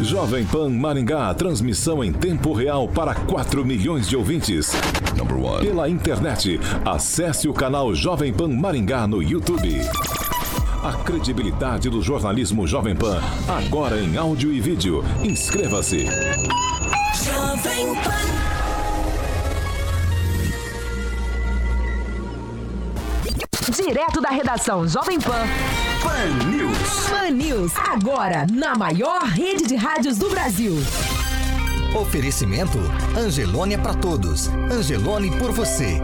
Jovem Pan Maringá, transmissão em tempo real para 4 milhões de ouvintes. Pela internet, acesse o canal Jovem Pan Maringá no YouTube. A credibilidade do jornalismo Jovem Pan, agora em áudio e vídeo. Inscreva-se. Jovem Pan. Direto da redação Jovem Pan. Pan News. Pan News, agora na maior rede de rádios do Brasil. Oferecimento Angelone é para todos. Angelone por você.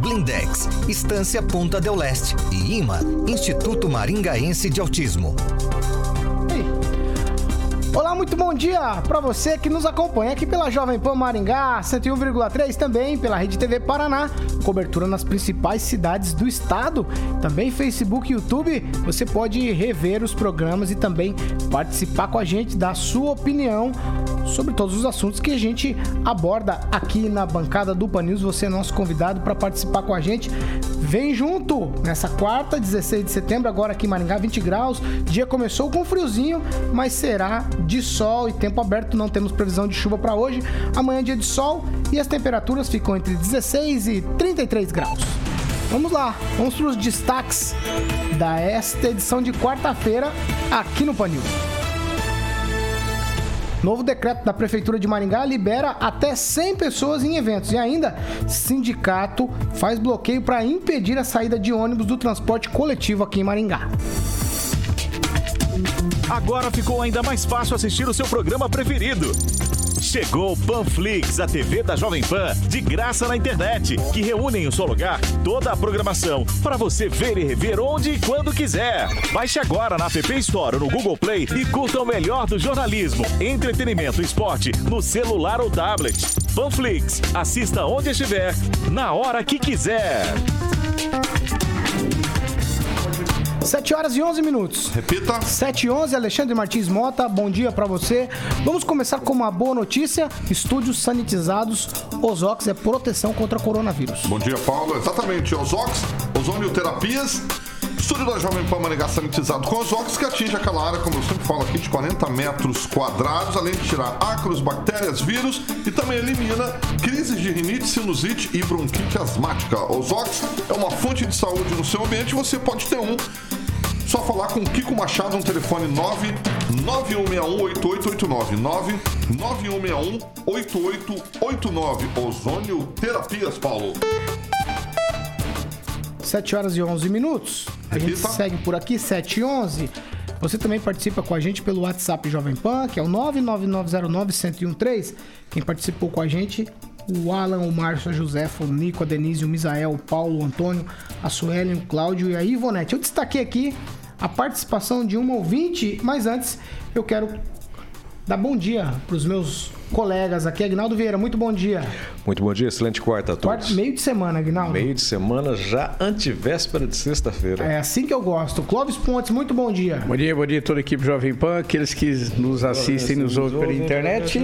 Blindex, Estância Ponta del Leste e IMA, Instituto Maringaense de Autismo. Olá, muito bom dia para você que nos acompanha aqui pela Jovem Pan Maringá 101,3, também pela Rede TV Paraná, cobertura nas principais cidades do estado, também Facebook e YouTube. Você pode rever os programas e também participar com a gente, dar sua opinião sobre todos os assuntos que a gente aborda aqui na bancada do Pan News. Você é nosso convidado para participar com a gente. Vem junto nessa quarta, 16 de setembro, agora aqui em Maringá, 20 graus. Dia começou com friozinho, mas será de sol e tempo aberto. Não temos previsão de chuva para hoje. Amanhã, dia de sol e as temperaturas ficam entre 16 e 33 graus. Vamos lá, vamos para os destaques da esta edição de quarta-feira aqui no Panil. Novo decreto da Prefeitura de Maringá libera até 100 pessoas em eventos. E ainda, sindicato faz bloqueio para impedir a saída de ônibus do transporte coletivo aqui em Maringá. Agora ficou ainda mais fácil assistir o seu programa preferido. Chegou Panflix, a TV da Jovem Pan, de graça na internet, que reúne em um só lugar toda a programação para você ver e rever onde e quando quiser. Baixe agora na App Store ou no Google Play e curta o melhor do jornalismo, entretenimento e esporte no celular ou tablet. Panflix, assista onde estiver, na hora que quiser. 7 horas e 11 minutos. Repita. 7 e 11, Alexandre Martins Mota, bom dia para você. Vamos começar com uma boa notícia: estúdios sanitizados. Ozox é proteção contra coronavírus. Bom dia, Paulo. Exatamente, Ozox, ozonioterapias. Estúdio da Jovem Pan Maringá sanitizado com Ozox, que atinge aquela área, como eu sempre falo aqui, de 40 metros quadrados, além de tirar ácaros, bactérias, vírus e também elimina crises de rinite, sinusite e bronquite asmática. Ozox é uma fonte de saúde no seu ambiente, você pode ter um só falar com o Kiko Machado no telefone 991618889. 991618889. Ozônio Terapias, Paulo. 7 horas e 11 minutos. A gente Repita. segue por aqui, 7 e 11. Você também participa com a gente pelo WhatsApp Jovem Pan, que é o 99909-1013. Quem participou com a gente, o Alan, o Márcio, a Josefa, o Nico, a Denise, o Misael, o Paulo, o Antônio, a Suelen, o Cláudio e a Ivonete. Eu destaquei aqui a participação de um ouvinte, mas antes eu quero dar bom dia para os meus colegas aqui. Agnaldo Vieira, muito bom dia. Muito bom dia, excelente quarta a todos. Quarto, meio de semana, Agnaldo. Meio de semana já antivéspera de sexta-feira. É assim que eu gosto. Clóvis Pontes, muito bom dia. Bom dia, bom dia a toda a equipe Jovem Pan, aqueles que nos assistem e nos ouvem pela internet.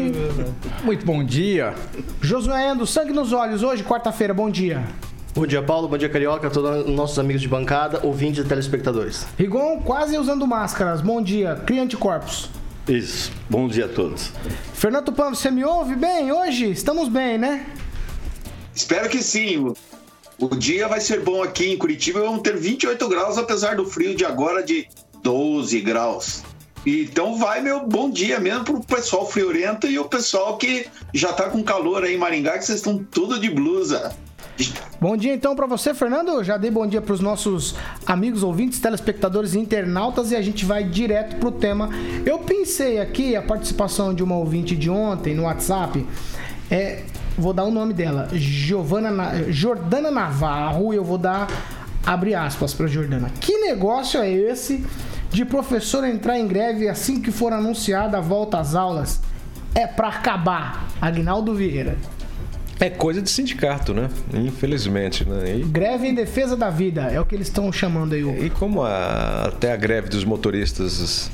Muito bom dia. Josué Endo, sangue nos olhos, hoje, quarta-feira, bom dia. Bom dia, Paulo. Bom dia, Carioca. Todos os nossos amigos de bancada, ouvintes e telespectadores. Rigon, quase usando máscaras, bom dia. Cria anticorpos. Isso. Bom dia a todos. Fernando Tupan, você me ouve bem hoje? Estamos bem, né? Espero que sim. O- O dia vai ser bom aqui em Curitiba. Vamos ter 28 graus, apesar do frio de agora de 12 graus. Então vai meu bom dia mesmo pro pessoal friorento e o pessoal que já tá com calor aí em Maringá, que vocês estão tudo de blusa. Bom dia então para você, Fernando. Já dei bom dia para os nossos amigos ouvintes, telespectadores e internautas e a gente vai direto pro tema. Eu pensei aqui a participação de uma ouvinte de ontem no WhatsApp. É, vou dar o nome dela, Giovana Na- Jordana Navarro. e Eu vou dar abre aspas para Jordana. Que negócio é esse de professor entrar em greve assim que for anunciada a volta às aulas? É para acabar. Agnaldo Vieira. É coisa de sindicato, né? Infelizmente, né? E, Greve em defesa da vida, é o que eles estão chamando aí. o- e como a- até a greve dos motoristas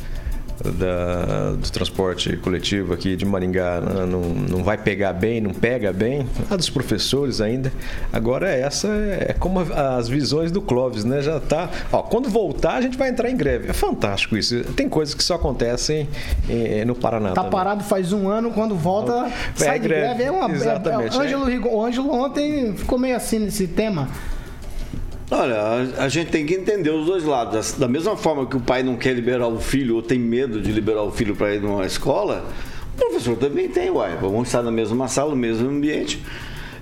da, do transporte coletivo aqui de Maringá né, não, não vai pegar bem, não pega bem, a dos professores ainda. Agora essa é como as visões do Clóvis, né? Já tá. Ó, quando voltar, a gente vai entrar em greve. É fantástico isso. Tem coisas que só acontecem eh, no Paraná. Tá também. parado faz um ano, quando volta, É sai de greve, greve. É uma exatamente, é- o Ângelo, Rigon- o Ângelo ontem ficou meio assim nesse tema. Olha, a, gente tem que entender os dois lados. Da mesma forma que o pai não quer liberar o filho ou tem medo de liberar o filho para ir numa escola, o professor também tem, uai. Vamos estar na mesma sala, no mesmo ambiente.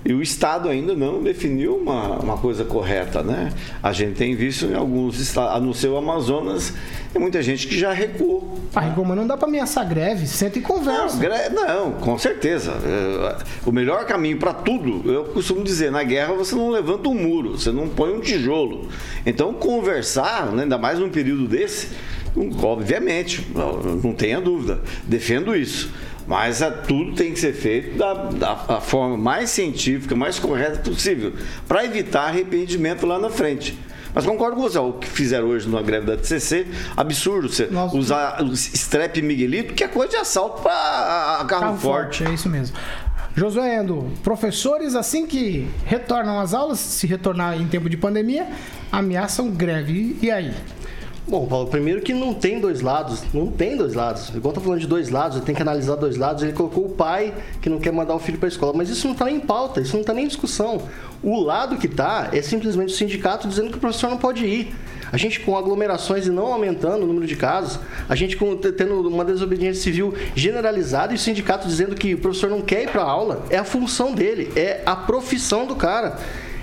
E o Estado ainda não definiu uma, uma coisa correta, né? A gente tem visto em alguns estados, a não ser o Amazonas, tem muita gente que já recuou. Ah, mas não dá pra ameaçar greve, senta e conversa. Não, gre- não, com certeza. O melhor caminho para tudo, eu costumo dizer, na guerra você não levanta um muro, você não põe um tijolo. Então, conversar, né, ainda mais num período desse, obviamente, não tenha dúvida, defendo isso. Mas tudo tem que ser feito da, da- da forma mais científica, mais correta possível, para evitar arrependimento lá na frente. Mas concordo com você, o que fizeram hoje na greve da TCC, absurdo você usar o strep Miguelito, que é coisa de assalto para carro, Carro forte. forte, é isso mesmo. Josué Endo, professores assim que retornam às aulas, se retornar em tempo de pandemia, ameaçam greve. E aí? Bom, Paulo, primeiro que não tem dois lados. Não tem dois lados. Igual tá falando de dois lados, tem que analisar dois lados. Ele colocou o pai que não quer mandar o filho para a escola. Mas isso não está nem em pauta, isso não está nem em discussão. O lado que tá é simplesmente o sindicato dizendo que o professor não pode ir. A gente com aglomerações e não aumentando o número de casos, a gente com, tendo uma desobediência civil generalizada e o sindicato dizendo que o professor não quer ir para aula, é a função dele, é a profissão do cara.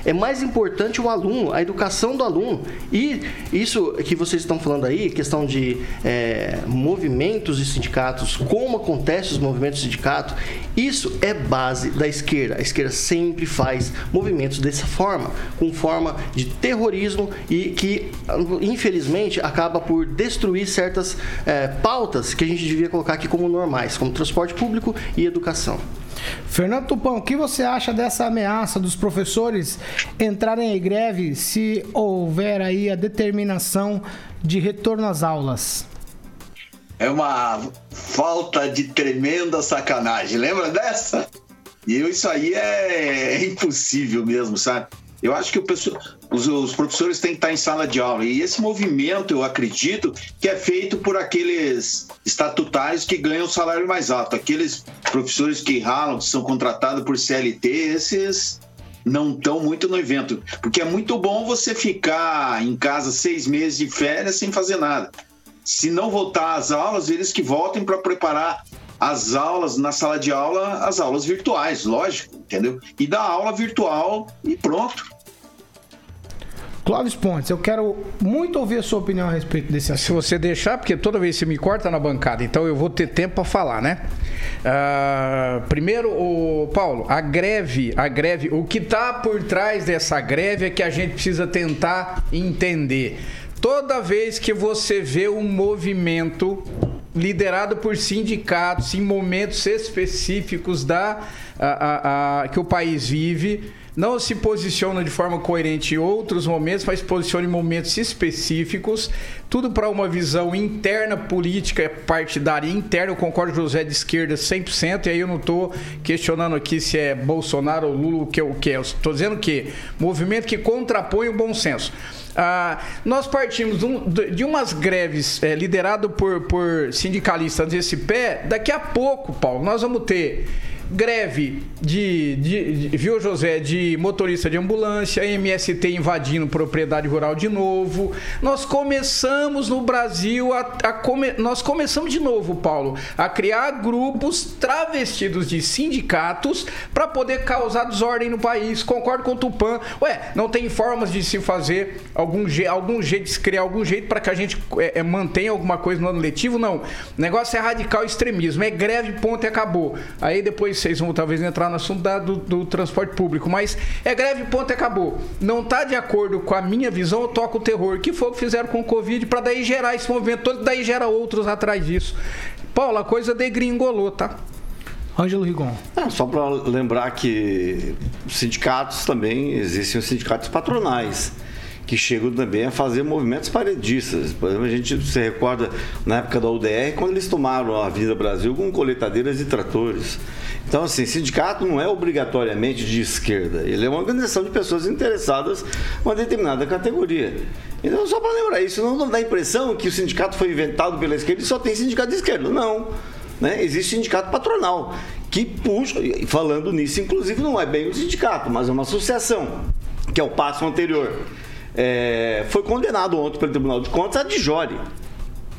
É mais importante o aluno, a educação do aluno. E isso que vocês estão falando aí, questão de é, movimentos de sindicatos, como acontece os movimentos de sindicato, isso é base da esquerda. A esquerda sempre faz movimentos dessa forma, com forma de terrorismo e que, infelizmente, acaba por destruir certas é, pautas que a gente devia colocar aqui como normais, como transporte público e educação. Fernando Tupão, o que você acha dessa ameaça dos professores entrarem em greve se houver aí a determinação de retorno às aulas? É uma falta de tremenda sacanagem. Lembra dessa? E isso aí é, é impossível mesmo, sabe? Eu acho que pessoal- os, os professores têm que estar em sala de aula. E esse movimento, eu acredito, que é feito por aqueles estatutários que ganham o salário mais alto. Aqueles professores que ralam, que são contratados por CLT, esses não estão muito no evento. Porque é muito bom você ficar em casa seis meses de férias sem fazer nada. Se não voltar às aulas, eles que voltem para preparar as aulas na sala de aula, as aulas virtuais, lógico, entendeu? E dar aula virtual e pronto. Clóvis Pontes, eu quero muito ouvir a sua opinião a respeito desse assunto. Se você deixar, porque toda vez você me corta na bancada, então eu vou ter tempo para falar, né? Ah, primeiro, o Paulo, a greve, a greve, o que tá por trás dessa greve é que a gente precisa tentar entender. Toda vez que você vê um movimento liderado por sindicatos em momentos específicos da a- a- a- que o país vive, não se posiciona de forma coerente em outros momentos, mas posiciona em momentos específicos, tudo para uma visão interna política, partidária interna. Eu concordo com o José de esquerda 100%, e aí eu não estou questionando aqui se é Bolsonaro ou Lula, o que é o que é. Estou dizendo que movimento que contrapõe o bom senso. Ah, nós partimos de, de umas greves é, liderado por, por sindicalistas desse pé. Daqui a pouco, Paulo, nós vamos ter greve de, de, de- viu José de motorista de ambulância, MST invadindo propriedade rural de novo. Nós começamos no Brasil a, a come- nós começamos de novo, Paulo, a criar grupos travestidos de sindicatos para poder causar desordem no país. Concordo com o Tupan. Ué, não tem formas de se fazer algum, algum jeito de se criar algum jeito para que a gente é, é, mantenha alguma coisa no ano letivo? Não. O negócio é radical extremismo. É greve, ponto e acabou. Aí depois vocês vão talvez entrar no assunto da- do, do transporte público. Mas é greve, ponto e acabou. Não tá de acordo com a minha visão, eu toco o terror. Que foi o que fizeram com o Covid para daí gerar esse movimento todo, daí gera outros atrás disso. Paulo, a coisa degringolou, tá? Ângelo Rigon. Ah, só para lembrar que os sindicatos também existem os sindicatos patronais. Que chegam também a fazer movimentos paredistas. Por exemplo, a gente se recorda na época da UDR, quando eles tomaram a Avenida Brasil com coletadeiras e tratores. Então, assim, sindicato não é obrigatoriamente de esquerda, ele é uma organização de pessoas interessadas uma determinada categoria. Então, só para lembrar isso, não dá a impressão que o sindicato foi inventado pela esquerda e só tem sindicato de esquerda. Não. Né? Existe sindicato patronal, que puxa, falando nisso, inclusive, não é bem um sindicato, mas é uma associação, que é o passo anterior. É, foi condenado ontem pelo Tribunal de Contas a Dijori,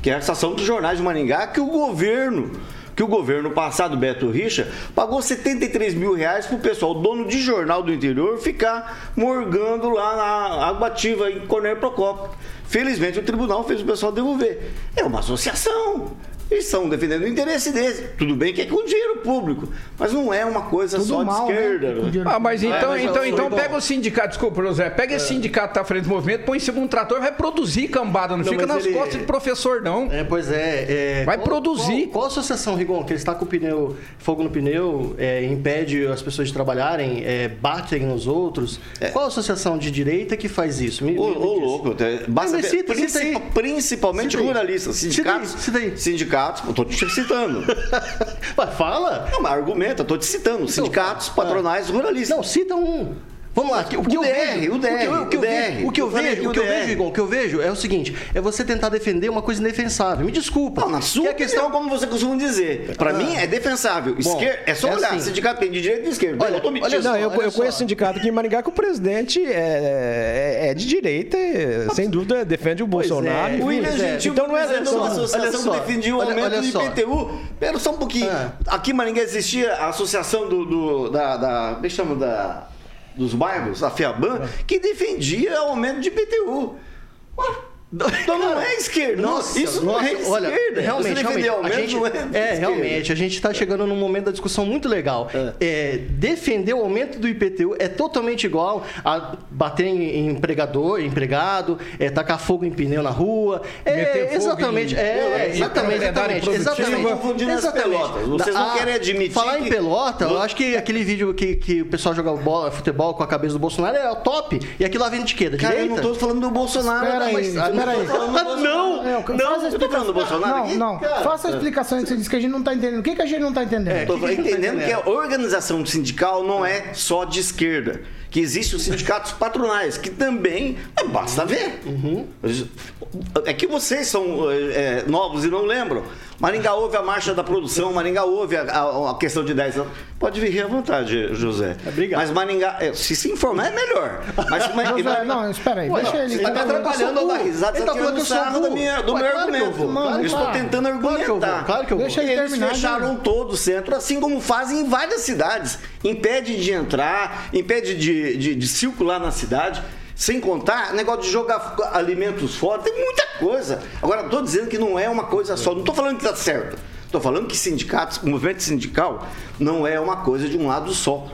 que é a associação dos jornais de Maringá, que o governo que o governo passado, Beto Richa, pagou 73 mil reais para o pessoal, dono de jornal do interior, ficar morgando lá na água ativa em Cornélio Procópio. Felizmente o tribunal fez o pessoal devolver. É uma associação. Eles estão defendendo o interesse deles. Tudo bem que é com dinheiro público, mas não é uma coisa Tudo só mal, de né? esquerda. Com dinheiro Ah, mas É, então, mas então, então bom. pega o sindicato, desculpa, José, pega esse sindicato que tá à frente do movimento, põe em cima um trator, vai produzir cambada, não, Não, fica nas ele- costas de professor, não. É, pois é. é, Vai qual- produzir. Qual, qual associação, Rigon, que ele está com o pneu, fogo no pneu, é, impede as pessoas de trabalharem, é, batem nos outros? Qual associação de direita que faz isso? Me, Ô, me- ô, louco, até- basta cita, principalmente Cita ruralistas, Cita aí, sindicatos, sindicatos, eu tô te citando. Mas fala. Não, mas argumenta, eu tô te citando, sindicatos, patronais, ruralistas. Não, cita um. Vamos lá, o que eu DR, vejo, o DR, o que eu- vejo, o que eu vejo, o que eu vejo, Igor, o que eu vejo é o seguinte, é você tentar defender uma coisa indefensável. Me desculpa. Não, na sua Que a questão como você costuma dizer. Pra Ah. mim é defensável. Bom, Esquer... É só é olhar. assim. Sindicato tem de direita e de esquerda. Olha, mentindo. Não, eu, conheço sindicato aqui em Maringá que o presidente é, é- é de direita, e, sem dúvida defende o Bolsonaro. O William. Gentil, então não é da associação que defendia o olha- aumento olha do. IPTU. Pera só um pouquinho. Aqui em Maringá existia a associação do, da, da. Como é que chama? Da, dos bairros, a FEABAN, que defendia o aumento de IPTU. Ué, Então não é esquerda. Nossa, isso não nossa, é esquerda. olha, Você realmente, defender realmente, a gente, não é, é, esquerda. realmente, a gente está chegando num momento da discussão muito legal. É, defender o aumento do IPTU é totalmente igual a bater em, em empregador, empregado, é, tacar fogo em pneu na rua. É, exatamente, em- é, exatamente, exatamente, exatamente, exatamente. Vocês não Ah, querem admitir Falar que- em pelota, eu acho que aquele vídeo que, que o pessoal joga bola, futebol com a cabeça do Bolsonaro é o top. E aquilo lá vem de quê? Da Cara, eu direita? não tô falando do Bolsonaro. Espera aí, mas- não tô aí. falando do Bolsonaro. Não, É, não, eu tô falando do Bolsonaro Não, aqui? não. Cara, Faça a explicação que você disse que a gente não tá entendendo. O que, que a gente não tá entendendo? Tô entendendo que a organização sindical não é só de esquerda. Que existem os sindicatos patronais, que também é, basta ver. É que vocês são é, é, novos e não lembram. Maringá houve a marcha da produção, Maringá houve a, a- a questão de 10 anos. Pode vir à vontade, José. Obrigado. Mas Maringá, é, se se informar é melhor. Mas, mas, José, não, espera aí, Ué, deixa ele. Você tá me atrapalhando dar risada, tá tá falando tirando eu sarro do meu claro que eu argumento. vou, claro eu estou eu tentando eu argumentar. claro que eu vou. Deixa ele Eles terminar, fecharam todo o centro, assim como fazem em várias cidades. Impede de entrar, impede de, de, de circular na cidade. Sem contar, negócio de jogar alimentos fora, tem muita coisa. Agora, estou dizendo que não é uma coisa só. Não estou falando que está certo. Estou falando que sindicatos, movimento sindical não é uma coisa de um lado só.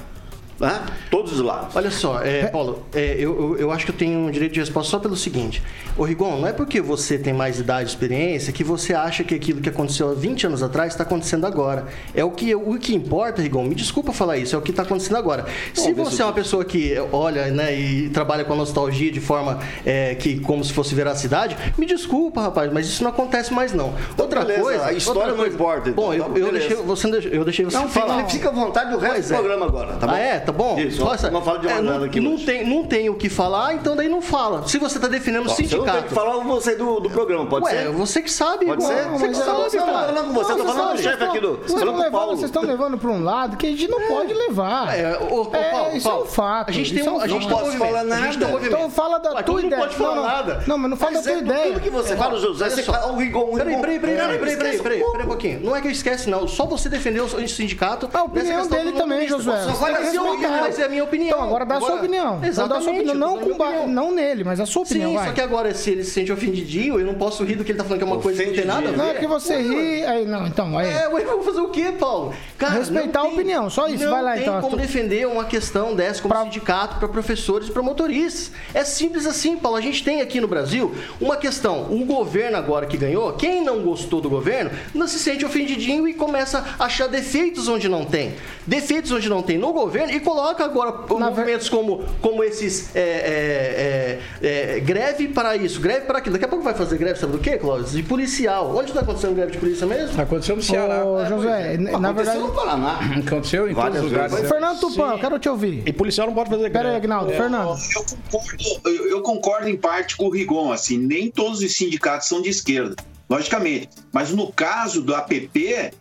Né? Todos os lados. Olha só, é, Paulo, é, eu, eu, eu acho que eu tenho um direito de resposta só pelo seguinte. Ô Rigon, não é porque você tem mais idade e experiência que você acha que aquilo que aconteceu há 20 anos atrás está acontecendo agora. É o que, o que importa, Rigon, me desculpa falar isso, é o que está acontecendo agora. Se você é uma pessoa que olha né, e trabalha com a nostalgia de forma é, que como se fosse veracidade, me desculpa, rapaz, mas isso não acontece mais não. Outra beleza, coisa... a história outra não importa, então, Bom, eu, tá, eu, beleza. deixei, você, eu deixei você Não, fica, falar. fica à vontade o resto Pois do é. programa agora, tá bom? Ah, é? Tá bom? Isso, Nossa, não fala de é, nada não, aqui não hoje. tem, não tem o que falar, então daí não fala. Se você tá defendendo o Ó, Você não tem sindicato. que falar você do, do programa, pode Ué, ser? você que sabe, Pode igual. ser? Você que Não, sabe, não tô cara. falando com você, eu tô Não, falando com o chefe aqui do. Vocês estão levando, Paulo. vocês estão levando para um lado que a gente não pode levar. É, ô, isso é um fato. a gente tem é um- a gente um movimento, falar nada. Então fala da tua tu não ideia. pode falar não, não. nada. Não, mas não fala da tua é ideia. tudo que você fala, José, você fala o Rigon, o Peraí, peraí, peraí, peraí, peraí, peraí, um um pouquinho. Não é que eu esquece, não. Só você defendeu o sindicato. A opinião dele também, Josué. Só Você tem que mas é a minha opinião. Então, agora dá a sua opinião. Então, Exatamente. opinião. Não, com ba- não nele, mas a sua opinião, Sim, vai. só que agora, se ele se sente ofendidinho, eu não posso rir do que ele tá falando que é uma coisa que não tem nada a ver. Não é que você Ué, ri. Aí, não, então, aí. É, ué, eu vou fazer o quê, Paulo? Cara, Respeitar não a opinião, só isso. Não Vai lá, tem então. como defender uma questão dessa como sindicato para professores e para motoristas. É simples assim, Paulo. A gente tem aqui no Brasil uma questão. O governo agora que ganhou, quem não gostou do governo, não se sente ofendidinho e começa a achar defeitos onde não tem. Defeitos onde não tem no governo e coloca agora movimentos como, como esses é, é, é, é, greve para isso, greve para aquilo. Daqui a pouco vai fazer greve, sabe do quê, Clóvis? De policial. Onde está acontecendo greve de polícia mesmo? Aconteceu no Ceará. Ô, José, na verdade. no Paraná. Aconteceu em Várias todos os lugares. vezes. Fernando Tupan, eu quero te ouvir. E policial não pode fazer Pera aí, greve. Agnaldo. Fernando. Eu concordo, eu, eu concordo em parte com o Rigon, assim, nem todos os sindicatos são de esquerda, logicamente. Mas no caso do APP,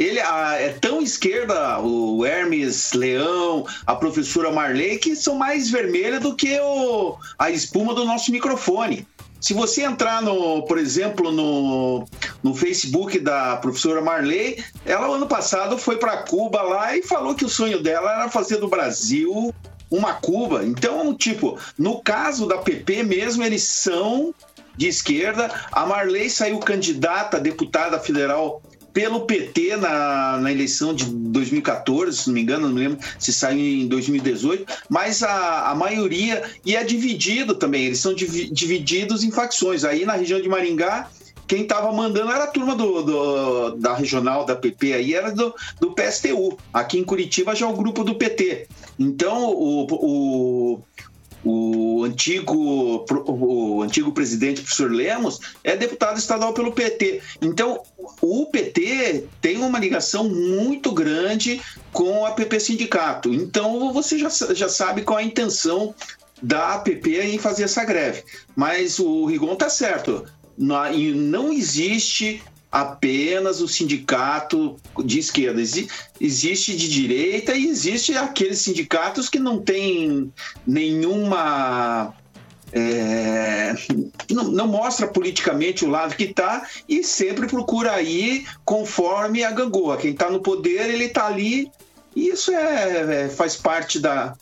ele ah, é tão esquerda, o Hermes Leão, a professora Marley, que são mais vermelhas do que o, a espuma do nosso microfone. Se você entrar, no, por exemplo, no, no Facebook da professora Marley, ela ano passado foi para Cuba lá e falou que o sonho dela era fazer do Brasil uma Cuba. Então, tipo, no caso da PP mesmo, eles são de esquerda. A Marley saiu candidata a deputada federal pelo PT na, na eleição de 2014, se não me engano, não lembro se saiu em 2018, mas a, a maioria, e é dividido também, eles são divi- divididos em facções. Aí na região de Maringá, quem estava mandando era a turma do, do- da regional da PP aí, era do, do PSTU. Aqui em Curitiba já é o grupo do PT. Então, o, o, o antigo, o antigo presidente, professor Lemos, é deputado estadual pelo PT. Então, o PT tem uma ligação muito grande com a PP Sindicato. Então, você já, já sabe qual é a intenção da APP em fazer essa greve. Mas o Rigon tá certo. Não existe apenas o sindicato de esquerda. Exi- existe de direita e existe aqueles sindicatos que não têm nenhuma. é, não, não mostra politicamente o lado que está e sempre procura ir conforme a gangorra. Quem está no poder, ele está ali. E isso é, é- faz parte da,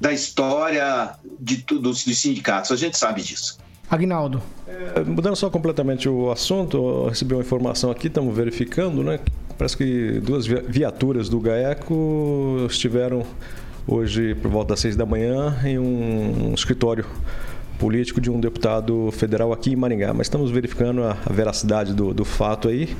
da história de, dos, dos sindicatos. A gente sabe disso. Agnaldo. É, Mudando só completamente o assunto, recebi uma informação aqui, estamos verificando, né? Parece que duas vi- viaturas do GAECO estiveram hoje por volta das seis da manhã em um escritório político de um deputado federal aqui em Maringá. Mas estamos verificando a, a veracidade do, do fato aí.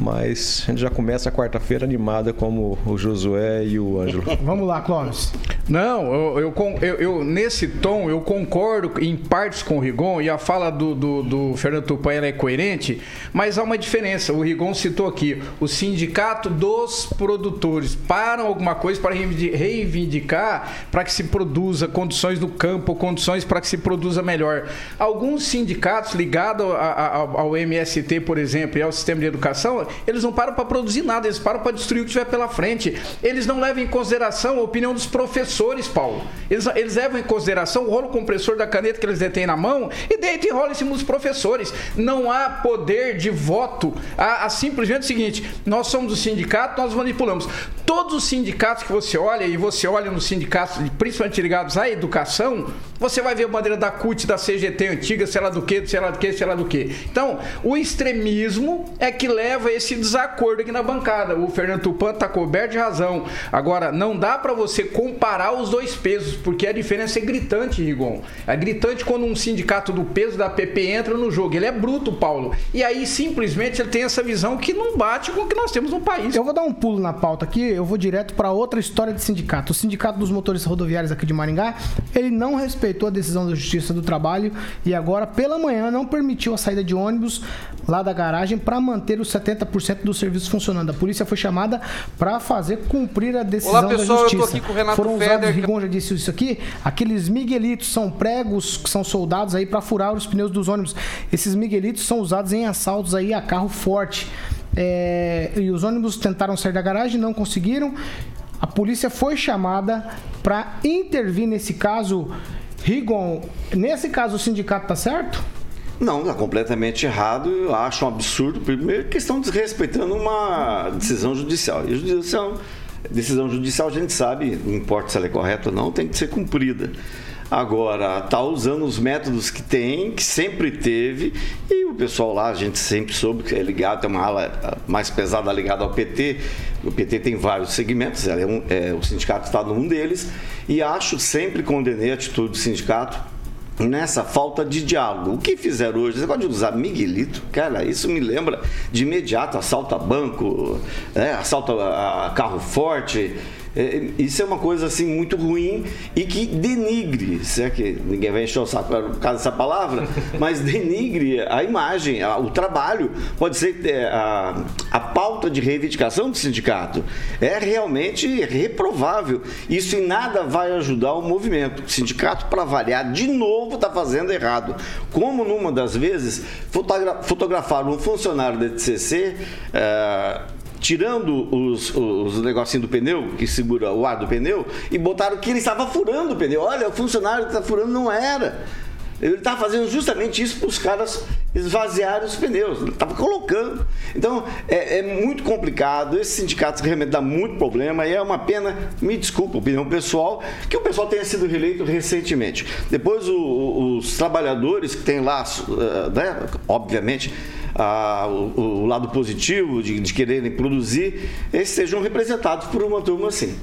Mas a gente já começa a quarta-feira animada como o Josué e o Ângelo. Vamos lá, Clóvis. Não, eu, eu, eu- eu- nesse tom eu concordo em partes com o Rigon e a fala do, do, do Fernando Tupan ela é coerente, mas há uma diferença. O Rigon citou aqui o sindicato dos produtores param alguma coisa para reivindicar para que se produza condições no campo, condições para que se produza melhor. Alguns sindicatos ligados ao MST, por exemplo, e ao sistema de educação, eles não param para produzir nada, eles param para destruir o que tiver pela frente. Eles não levam em consideração a opinião dos professores, Paulo. Eles, eles levam em consideração o rolo compressor da caneta que eles detêm na mão e deitam e rolam em cima dos professores. Não há poder de voto. Há, há simplesmente o seguinte: nós somos o sindicato, nós manipulamos. Todos os sindicatos que você olha, e você olha nos sindicatos, principalmente ligados à educação, você vai ver a bandeira da CUT, da CGT antiga, sei lá do que, sei lá do que, sei lá do que. Então, o extremismo é que leva a esse desacordo aqui na bancada. O Fernando Tupan está coberto de razão. Agora, não dá para você comparar os dois pesos, porque a diferença é gritante, Rigon. É gritante quando um sindicato do peso da PP entra no jogo. Ele é bruto, Paulo. E aí, simplesmente, ele tem essa visão que não bate com o que nós temos no país. Eu vou dar um pulo na pauta aqui, eu vou direto para outra história de sindicato. O Sindicato dos Motoristas Rodoviários aqui de Maringá, ele não respeitou a decisão da Justiça do Trabalho e agora, pela manhã, não permitiu a saída de ônibus lá da garagem para manter os 70% dos serviços funcionando. A polícia foi chamada para fazer cumprir a decisão Olá, pessoal, da eu Justiça. tô aqui com o Renato Foram usados, Feder. Rigon já disse isso aqui, aqueles miguelitos são pregos que são soldados aí para furar os pneus dos ônibus. Esses miguelitos são usados em assaltos aí a carro forte. É, e os ônibus tentaram sair da garagem, não conseguiram. A polícia foi chamada para intervir nesse caso. Rigon, nesse caso o sindicato tá certo? Não, está completamente errado. Eu acho um absurdo. Primeiro, que estão desrespeitando uma decisão judicial. E judicial, decisão judicial, a gente sabe, não importa se ela é correta ou não, tem que ser cumprida. Agora, tá usando os métodos que tem, que sempre teve, e o pessoal lá, a gente sempre soube que é ligado, tem uma ala mais pesada ligada ao PT. O PT tem vários segmentos, é um- é, o sindicato está num deles, e acho, sempre condenei a atitude do sindicato, nessa falta de diálogo. O que fizeram hoje? Você pode usar Miguelito? Cara, isso me lembra de imediato assalto a banco, né, assalto a, a carro forte. É, isso é uma coisa assim muito ruim e que denigre, se é que ninguém vai encher o saco por causa dessa palavra, mas denigre a imagem, a- o trabalho. Pode ser é, a, a pauta de reivindicação do sindicato. É realmente reprovável. Isso em nada vai ajudar o movimento. O sindicato, para variar, de novo está fazendo errado. Como numa das vezes fotogra- fotografaram um funcionário da TCC. é, tirando os, os negocinhos do pneu, que segura o ar do pneu, e botaram que ele estava furando o pneu. Olha, o funcionário está furando, não era. Ele estava fazendo justamente isso para os caras esvaziarem os pneus. Ele estava colocando. Então, é, é muito complicado. Esse sindicato realmente dá muito problema e é uma pena, me desculpa, opinião pessoal, que o pessoal tenha sido reeleito recentemente. Depois, o- os trabalhadores que têm lá, eh, né, obviamente, ah, o, o lado positivo de, de quererem produzir, esses sejam representados por uma turma assim.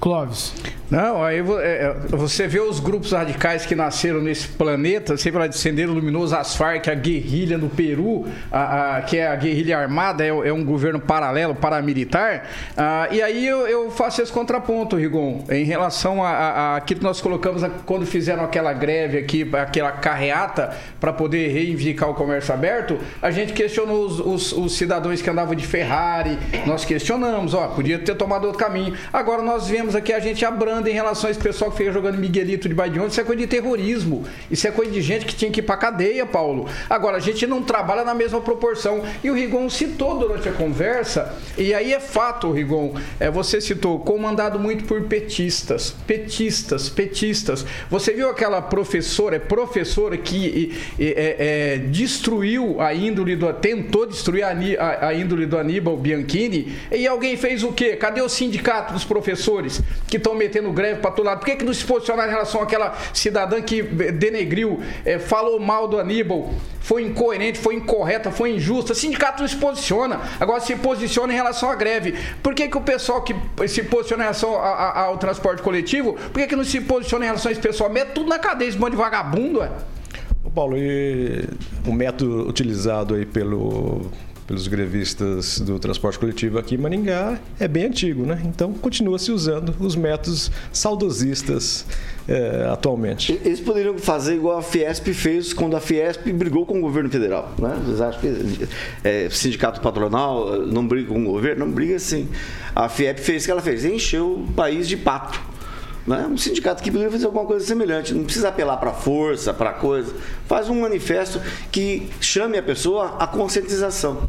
Clóvis. Não, aí é, é, você vê os grupos radicais que nasceram nesse planeta, sempre lá de Luminoso, as Farc, a guerrilha no Peru, a- a- que é a guerrilha armada, é, é um governo paralelo, paramilitar. Ah, e aí eu, eu faço esse contraponto, Rigon, em relação a, a, a aquilo que nós colocamos a- quando fizeram aquela greve aqui, aquela carreata, para poder reivindicar o comércio aberto, a gente questionou os, os- os cidadãos que andavam de Ferrari, nós questionamos, ó, podia ter tomado outro caminho. Agora nós vemos aqui a gente em relação a esse pessoal que fica jogando Miguelito de onde, isso é coisa de terrorismo. Isso é coisa de gente que tinha que ir pra cadeia, Paulo. Agora, a gente não trabalha na mesma proporção. E o Rigon citou durante a conversa, e aí é fato, Rigon, é, você citou, comandado muito por petistas. Petistas, petistas. Você viu aquela professora, é professora que é, é, destruiu a índole do. tentou destruir a, a- a índole do Aníbal Bianchini, e alguém fez o quê? Cadê o sindicato dos professores que estão metendo greve para todo lado? Por que, que não se posicionaram em relação àquela cidadã que eh, denegriu, eh, falou mal do Aníbal? Foi incoerente, foi incorreta, foi injusta. O sindicato não se posiciona. Agora se posiciona em relação à greve. Por que, que o pessoal que se posiciona em relação a- a- ao transporte coletivo, por que, que não se posiciona em relação a esse pessoal? Mete tudo na cadeia, esse bando de vagabundo, é? Paulo, e o método utilizado aí pelo, pelos grevistas do transporte coletivo aqui em Maringá é bem antigo, né? Então continua se usando os métodos saudosistas eh, atualmente. Eles poderiam fazer igual a Fiesp fez quando a Fiesp brigou com o governo federal. Né? Vocês acham que é, sindicato patronal eh, não briga com o governo? Não briga sim. A Fiesp fez o que ela fez, encheu o país de pato. Né? Um sindicato que poderia fazer alguma coisa semelhante, não precisa apelar para força, para coisa. Faz um manifesto que chame a pessoa à conscientização.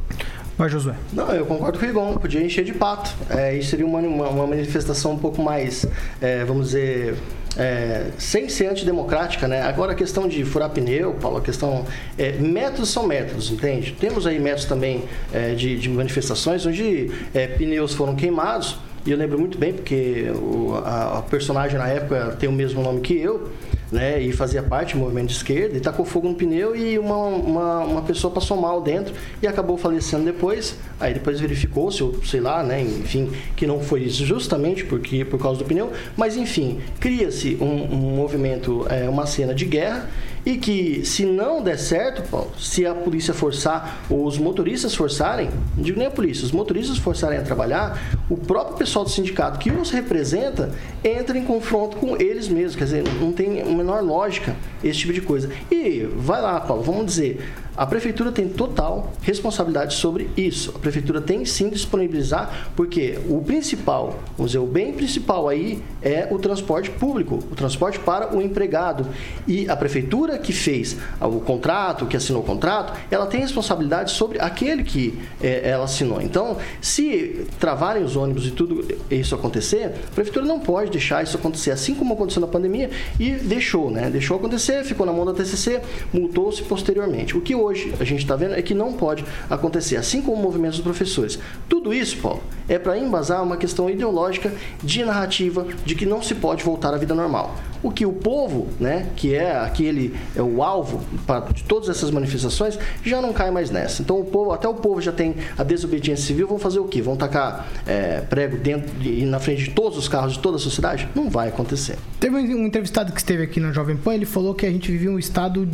Vai, Josué. Não, eu concordo com o Rigon, podia encher de pato. É, isso seria uma, uma, uma manifestação um pouco mais, é, vamos dizer, é, sem ser antidemocrática, né? Agora a questão de furar pneu, Paulo, a questão. é, métodos são métodos, entende? Temos aí métodos também é, de, de manifestações onde é, pneus foram queimados, e eu lembro muito bem, porque o, a, a personagem na época tem o mesmo nome que eu né, e fazia parte do movimento de esquerda, e tacou fogo no pneu e uma, uma, uma pessoa passou mal dentro e acabou falecendo depois. Aí depois verificou-se, ou sei lá, né, enfim, que não foi isso justamente porque, por causa do pneu, mas enfim, cria-se um, um movimento, é, uma cena de guerra e que se não der certo, Paulo, se a polícia forçar ou os motoristas forçarem, não digo nem a polícia, os motoristas forçarem a trabalhar, o próprio pessoal do sindicato que os representa entra em confronto com eles mesmos, quer dizer, não tem a menor lógica esse tipo de coisa. E vai lá, Paulo, vamos dizer, a prefeitura tem total responsabilidade sobre isso. A prefeitura tem sim disponibilizar, porque o principal, vamos dizer, o bem principal aí é o transporte público, o transporte para o empregado. E a prefeitura que fez o contrato, que assinou o contrato, ela tem responsabilidade sobre aquele que eh, ela assinou. Então, se travarem os ônibus e tudo isso acontecer, a prefeitura não pode deixar isso acontecer, assim como aconteceu na pandemia e deixou, né? Deixou acontecer, ficou na mão da TCC, multou-se posteriormente. O que hoje a gente está vendo é que não pode acontecer, assim como o movimento dos professores. Tudo isso, Paulo, é para embasar uma questão ideológica de narrativa de que não se pode voltar à vida normal. O que o povo, né, que é aquele é o alvo de todas essas manifestações, já não cai mais nessa. Então o povo, até o povo já tem a desobediência civil, vão fazer o quê? Vão tacar é, prego dentro e na frente de todos os carros de toda a sociedade? Não vai acontecer. Teve um entrevistado que esteve aqui na Jovem Pan, ele falou que a gente vive um estado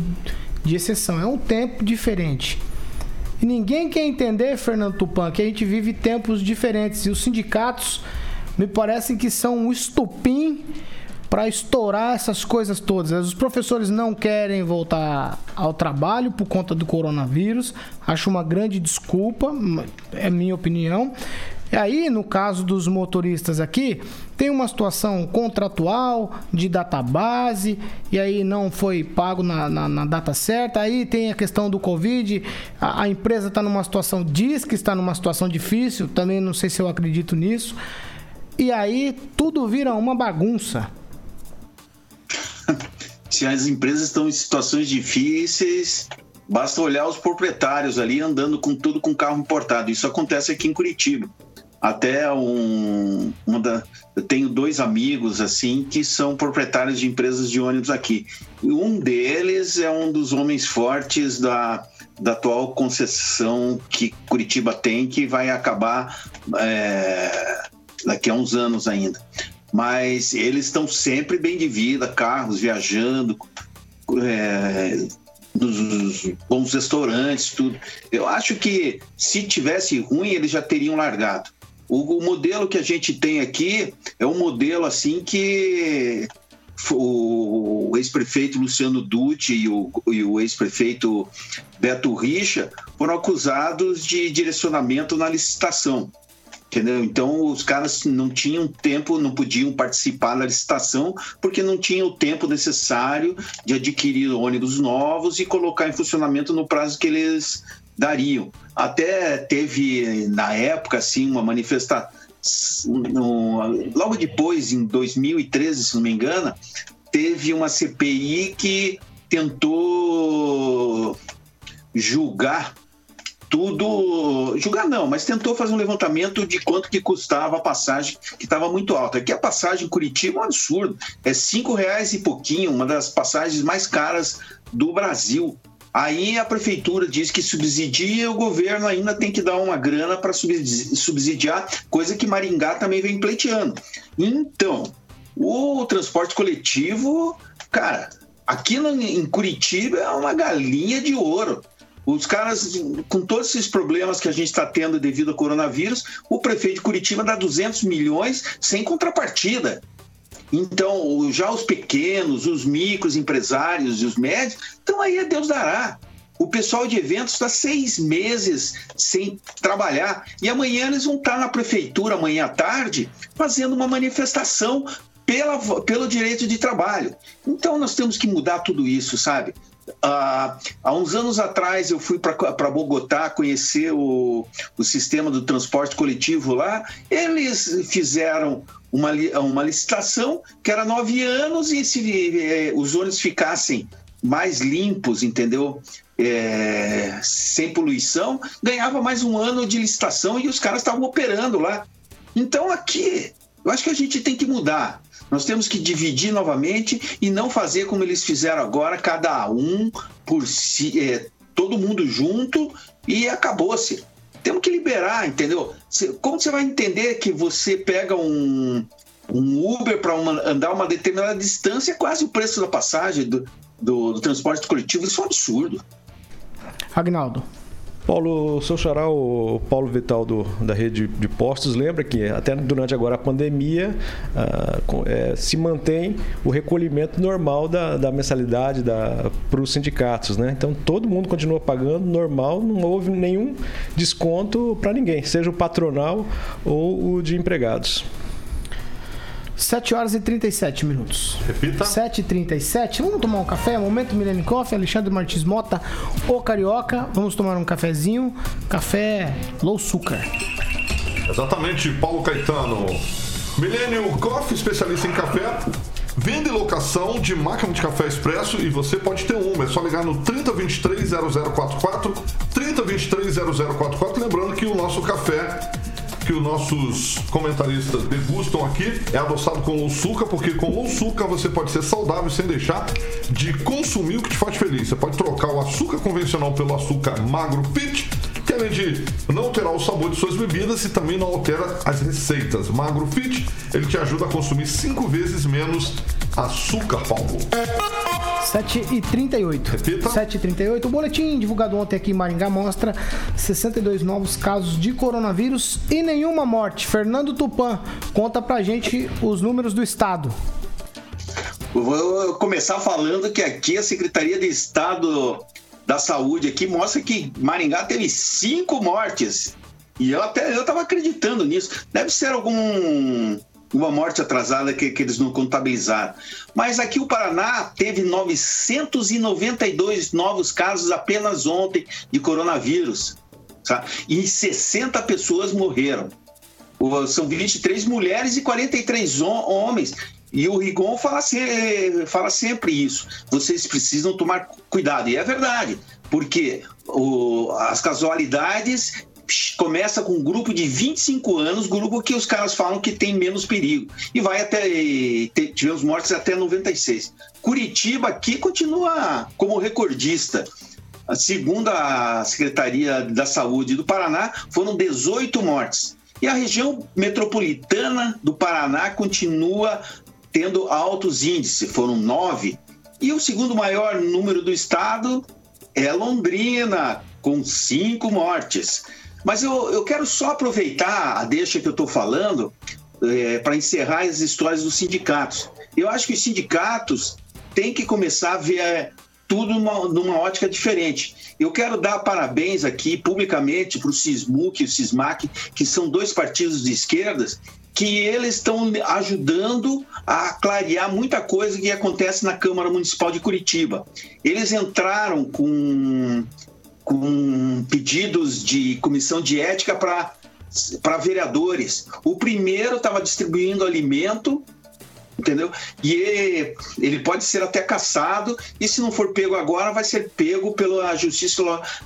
de exceção. É um tempo diferente. E ninguém quer entender, Fernando Tupan, que a gente vive tempos diferentes. E os sindicatos me parecem que são um estupim para estourar essas coisas todas. Os professores não querem voltar ao trabalho por conta do coronavírus. Acho uma grande desculpa, é minha opinião. E aí, no caso dos motoristas aqui, tem uma situação contratual de database, e aí não foi pago na, na, na data certa. Aí tem a questão do Covid, a, a empresa está numa situação, diz que está numa situação difícil, também não sei se eu acredito nisso. E aí tudo vira uma bagunça. Se as empresas estão em situações difíceis, basta olhar os proprietários ali andando com tudo com carro importado. Isso acontece aqui em Curitiba. Até um, uma da, eu tenho dois amigos assim que são proprietários de empresas de ônibus aqui. Um deles é um dos homens fortes da, da atual concessão que Curitiba tem, que vai acabar é, daqui a uns anos ainda mas eles estão sempre bem de vida, carros viajando, é, nos bons restaurantes, tudo. Eu acho que se tivesse ruim, eles já teriam largado. O, o modelo que a gente tem aqui é um modelo assim que o, ex-prefeito Luciano Dutti e o, o ex-prefeito Beto Richa foram acusados de direcionamento na licitação. Entendeu? Então os caras não tinham tempo, não podiam participar da licitação porque não tinham o tempo necessário de adquirir ônibus novos e colocar em funcionamento no prazo que eles dariam. Até teve na época assim uma manifestação logo depois em 2013, se não me engano, teve uma CPI que tentou julgar tudo, julgar não, mas tentou fazer um levantamento de quanto que custava a passagem, que estava muito alta. Aqui a passagem em Curitiba é um absurdo, é cinco reais e pouquinho, uma das passagens mais caras do Brasil. Aí a prefeitura diz que subsidia e o governo ainda tem que dar uma grana para subsidiar, coisa que Maringá também vem pleiteando. Então, o transporte coletivo, cara, aqui no, em Curitiba é uma galinha de ouro. Os caras, com todos esses problemas que a gente está tendo devido ao coronavírus, o prefeito de Curitiba dá 200 milhões sem contrapartida. Então, já os pequenos, os micros empresários e os médios, então aí a Deus dará. O pessoal de eventos está seis meses sem trabalhar e amanhã eles vão estar na prefeitura, amanhã à tarde, fazendo uma manifestação pela, pelo direito de trabalho. Então nós temos que mudar tudo isso, sabe? Uh, há uns anos atrás eu fui para Bogotá conhecer o, o sistema do transporte coletivo lá. Eles fizeram uma, uma licitação que era nove anos e se eh, os ônibus ficassem mais limpos, entendeu? É, sem poluição, ganhava mais um ano de licitação e os caras estavam operando lá. Então aqui, eu acho que a gente tem que mudar. Nós temos que dividir novamente e não fazer como eles fizeram agora, cada um por si, é, todo mundo junto e acabou-se. Temos que liberar, entendeu? Como você vai entender que você pega um, um Uber para andar uma determinada distância, quase o preço da passagem do, do, do transporte coletivo? Isso é um absurdo. Agnaldo. Paulo, seu xará, o Paulo Vital do, da rede de postos, lembra que até durante agora a pandemia ah, é, se mantém o recolhimento normal da, da mensalidade para os sindicatos. Né? Então todo mundo continua pagando normal, não houve nenhum desconto para ninguém, seja o patronal ou o de empregados. 7 horas e 37 minutos. Repita. 7 e 37 Vamos tomar um café? Momento Milene Coffee, Alexandre Martins Mota, o Carioca. Vamos tomar um cafezinho. Café low sugar. Exatamente, Paulo Caetano. Milênio Coffee, especialista em café. Vende locação de máquina de café expresso e você pode ter uma. É só ligar no 3023 0044, 3023 0044. Lembrando que o nosso café que os nossos comentaristas degustam aqui é adoçado com louçuca, porque com louçuca você pode ser saudável sem deixar de consumir o que te faz feliz. Você pode trocar o açúcar convencional pelo açúcar magro fit, de não alterar o sabor de suas bebidas e também não altera as receitas. Magro fit, ele te ajuda a consumir cinco vezes menos açúcar, Paulo. 7 e 38. Repita. 7 e 38. O boletim divulgado ontem aqui em Maringá mostra 62 novos casos de coronavírus e nenhuma morte. Fernando Tupan, conta pra gente os números do estado. Vou começar falando que aqui a Secretaria de Estado da Saúde aqui mostra que Maringá teve cinco mortes. E eu até eu tava acreditando nisso. Deve ser algum uma morte atrasada que, que eles não contabilizaram. Mas aqui o Paraná teve 992 novos casos apenas ontem de coronavírus. Tá? E 60 pessoas morreram. São 23 mulheres e 43 hom- homens. E o Rigon fala, se- fala sempre isso. Vocês precisam tomar cuidado. E é verdade, porque o- as casualidades começa com um grupo de 25 anos, grupo que os caras falam que tem menos perigo. E vai até. Tivemos mortes até 96. Curitiba aqui continua como recordista. Segundo a Secretaria da Saúde do Paraná, foram 18 mortes. E a região metropolitana do Paraná continua tendo altos índices, foram nove. E o segundo maior número do estado é Londrina, com cinco mortes. Mas eu, eu quero só aproveitar a deixa que eu estou falando para encerrar as histórias dos sindicatos. Eu acho que os sindicatos têm que começar a ver eh, tudo numa, numa ótica diferente. Eu quero dar parabéns aqui publicamente para o SISMUC e o SISMAC, que são dois partidos de esquerdas, que eles estão ajudando a clarear muita coisa que acontece na Câmara Municipal de Curitiba. Eles entraram com, com pedidos de comissão de ética para para vereadores. O primeiro estava distribuindo alimento entendeu? E ele, pode ser até caçado, e se não for pego agora, vai ser pego pela justiça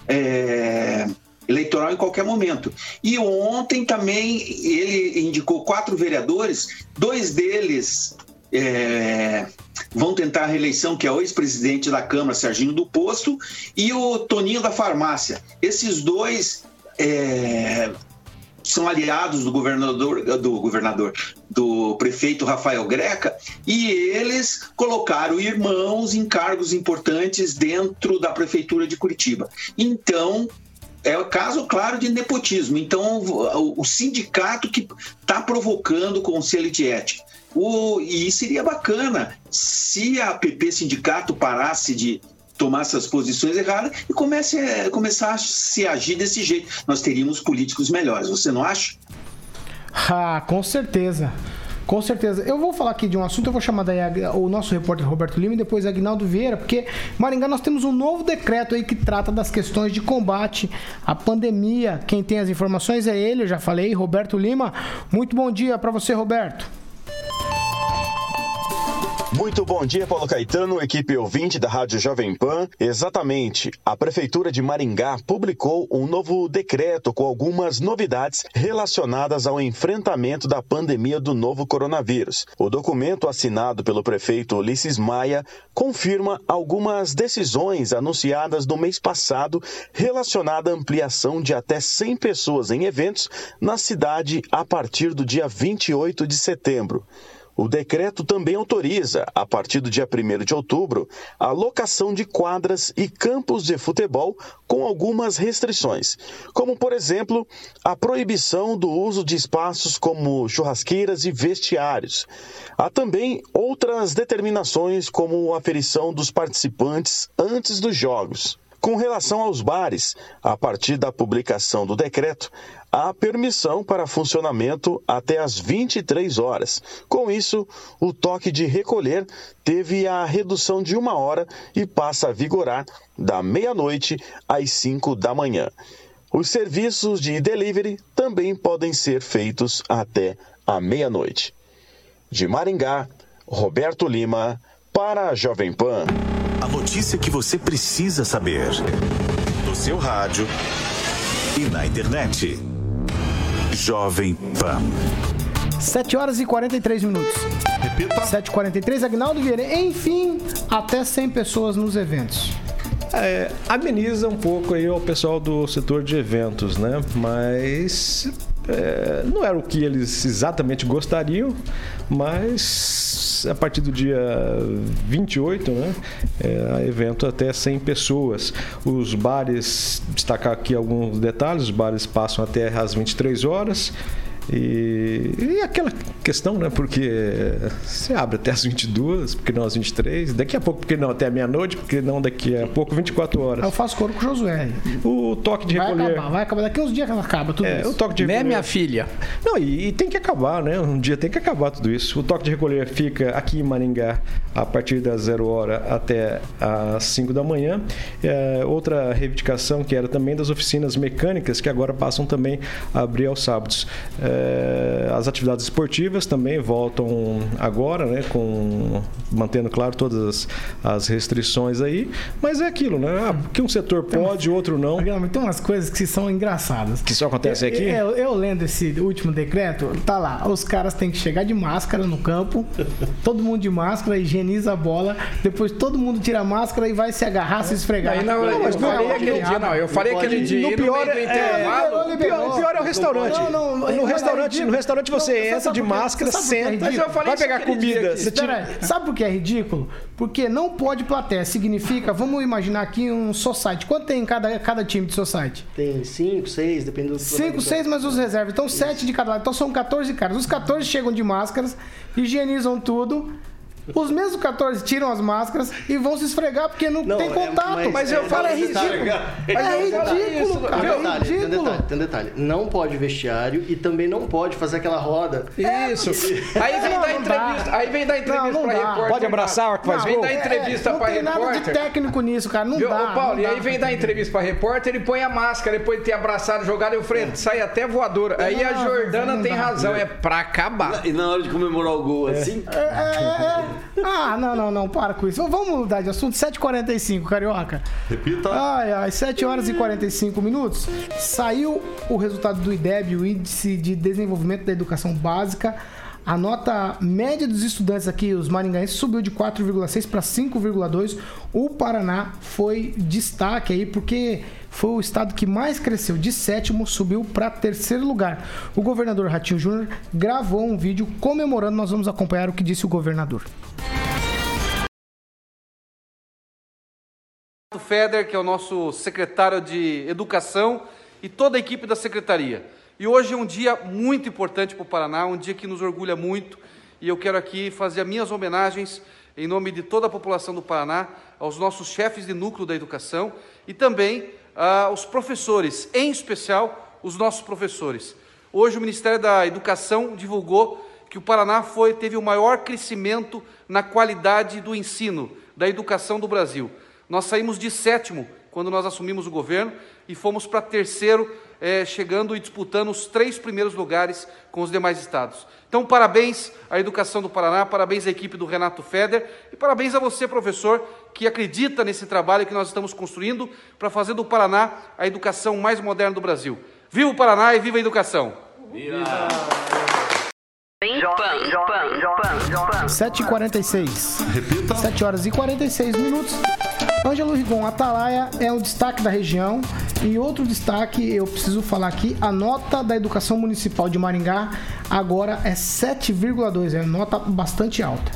é, eleitoral em qualquer momento. E ontem também ele indicou quatro vereadores, dois deles. é, vão tentar a reeleição, que é o ex-presidente da Câmara, Serginho do Posto, e o Toninho da Farmácia. Esses dois é, são aliados do governador, do governador, do prefeito Rafael Greca, e eles colocaram irmãos em cargos importantes dentro da prefeitura de Curitiba. Então, é o caso claro de nepotismo. Então, o, sindicato que está provocando o conselho de ética. O, e seria bacana se a PP Sindicato parasse de tomar essas posições erradas e comece, a- começar a se agir desse jeito. Nós teríamos políticos melhores, você não acha? Ah, com certeza. Com certeza. Eu vou falar aqui de um assunto, eu vou chamar daí o nosso repórter Roberto Lima e depois Agnaldo Vieira, porque Maringá nós temos um novo decreto aí que trata das questões de combate à pandemia. Quem tem as informações é ele, eu já falei, Roberto Lima. Muito bom dia para você, Roberto. Muito bom dia, Paulo Caetano, equipe ouvinte da Rádio Jovem Pan. Exatamente, a Prefeitura de Maringá publicou um novo decreto com algumas novidades relacionadas ao enfrentamento da pandemia do novo coronavírus. O documento assinado pelo prefeito Ulisses Maia confirma algumas decisões anunciadas no mês passado relacionada à ampliação de até 100 pessoas em eventos na cidade a partir do dia 28 de setembro. O decreto também autoriza, a partir do dia 1 de outubro, a locação de quadras e campos de futebol com algumas restrições, como, por exemplo, a proibição do uso de espaços como churrasqueiras e vestiários. Há também outras determinações, como a aferição dos participantes antes dos jogos. Com relação aos bares, a partir da publicação do decreto, há permissão para funcionamento até às 23 horas. Com isso, o toque de recolher teve a redução de uma hora e passa a vigorar da meia-noite às 5 da manhã. Os serviços de delivery também podem ser feitos até a meia-noite. De Maringá, Roberto Lima, para a Jovem Pan. A notícia que você precisa saber. No seu rádio e na internet. Jovem Pan. 7 horas e 43 minutos. Repita. 7h43, Agnaldo Vieira. Enfim, até 100 pessoas nos eventos. É, ameniza um pouco aí o pessoal do setor de eventos, né? Mas é, não era o que eles exatamente gostariam, mas a partir do dia 28, né, é, evento até 100 pessoas. Os bares, destacar aqui alguns detalhes, os bares passam até às 23 horas. E, e aquela questão, né? Porque você abre até as 22, porque não às 23, daqui a pouco, porque não até a meia-noite, porque não daqui a pouco, 24 horas. Eu faço coro com o Josué. O toque de vai recolher. acabar, vai acabar. Daqui uns dias que ela acaba tudo É, isso. o toque de Né, recolher. minha filha? Não, e, e tem que acabar, né? Um dia tem que acabar tudo isso. O toque de recolher fica aqui em Maringá a partir das 0 hora até às 5 da manhã. É, outra reivindicação que era também das oficinas mecânicas, que agora passam também a abrir aos sábados. É, as atividades esportivas também voltam agora, né? Com, mantendo, claro, todas as, as restrições aí. Mas é aquilo, né? Ah, que um setor pode, outro não. Tem umas coisas que são engraçadas. Que só acontece aqui? Eu, eu- eu lendo esse último decreto, tá lá, os caras têm que chegar de máscara no campo, todo mundo de máscara, higieniza a bola, depois todo mundo tira a máscara e vai se agarrar, se esfregar. Não, eu mas falei não, aquele não, dia, não, eu falei não aquele dia, no no pior meio do é- intervalo- é, liberou, O pior é o restaurante. Não, não, no, mas restaurante é no restaurante você Não, entra de máscara, é senta, ridículo? vai pegar comida. Tira... Sabe por que é ridículo? Porque não pode plateia. Significa, vamos imaginar aqui um society. Quanto tem em cada, cada time de society? Tem 5, 6, dependendo do 5, 6, mas os reservas. Então, 7 de cada lado. Então, são 14 caras. Os 14 chegam de máscaras, higienizam tudo. Os mesmos 14 tiram as máscaras e vão se esfregar porque não, tem é, contato. Mas, eu falo, é ridículo. É ridículo, cara. Tem um É detalhe, tem um ridículo. detalhe, tem um detalhe. Não pode vestiário e também não pode fazer aquela roda. Isso. Aí vem Não, dar não entrevista, dá. aí vem dar entrevista Não, não pra dá. repórter. Pode abraçar que faz Vem dar entrevista É, não pra tem nada de repórter. técnico nisso, cara. Não Viu, dá. Ô, Paulo, não e dá. aí vem dar entrevista pra repórter, ele põe a máscara, depois de ter abraçado, jogado, eu falei, sai até voadora. Aí a Não, Jordana não tem razão, é pra acabar. E na hora de comemorar o gol assim, É, é, é. Ah, não, não, não, para com isso. Vamos mudar de assunto. 7h45, Carioca. Repita. Ai, ai, 7 horas e 45 minutos. Saiu o resultado do IDEB, o Índice de Desenvolvimento da Educação Básica. A nota média dos estudantes aqui, os maringaenses, subiu de 4,6 para 5,2. O Paraná foi destaque aí, porque foi o estado que mais cresceu. De sétimo, subiu para terceiro lugar. O governador Ratinho Júnior gravou um vídeo comemorando. Nós vamos acompanhar o que disse o governador. Feder, que é o nosso secretário de Educação, e toda a equipe da secretaria. E hoje é um dia muito importante para o Paraná, um dia que nos orgulha muito, e eu quero aqui fazer as minhas homenagens em nome de toda a população do Paraná, aos nossos chefes de núcleo da educação e também ah, aos professores, em especial os nossos professores. Hoje o Ministério da Educação divulgou que o Paraná foi, teve o maior crescimento na qualidade do ensino, da educação do Brasil. Nós saímos de sétimo quando nós assumimos o governo e fomos para terceiro, eh, chegando e disputando os três primeiros lugares com os demais estados. Então, parabéns à educação do Paraná, parabéns à equipe do Renato Feder e parabéns a você, professor, que acredita nesse trabalho que nós estamos construindo para fazer do Paraná a educação mais moderna do Brasil. Viva o Paraná e viva a educação! 7h46. Repita. 7 horas e 46 minutos. Ângelo Rigon Atalaia é um destaque da região. E outro destaque, eu preciso falar aqui, a nota da educação municipal de Maringá agora é 7,2, é nota bastante alta.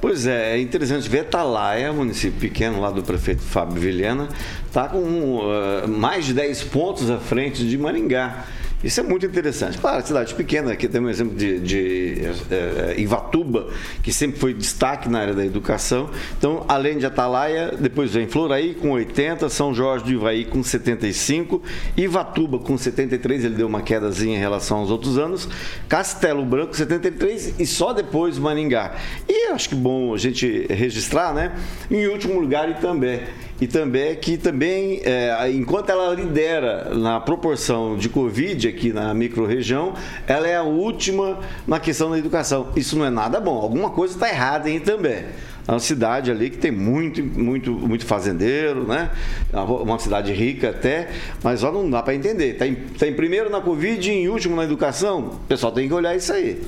Pois é, é interessante ver Atalaia, município pequeno lá do prefeito Fábio Vilhena, está com uh, mais de 10 pontos à frente de Maringá. Isso é muito interessante. Claro, cidade pequena, aqui tem um exemplo de, de eh, Ivatuba, que sempre foi destaque na área da educação. Então, além de Atalaia, depois vem Floraí com 80, São Jorge do Ivaí com 75, Ivatuba com 73, ele deu uma quedazinha em relação aos outros anos, Castelo Branco 73 e só depois Maringá. E acho que bom a gente registrar, né? Em último lugar, Itambé. Itambé que também, é, enquanto ela lidera na proporção de Covid aqui na microrregião, ela é a última na questão da educação. Isso não é nada bom. Alguma coisa está errada em Itambé. É uma cidade ali que tem muito, muito, muito fazendeiro, né? É uma cidade rica até, mas só não dá para entender. Está em, tá em primeiro na Covid e em último na educação. O pessoal tem que olhar isso aí.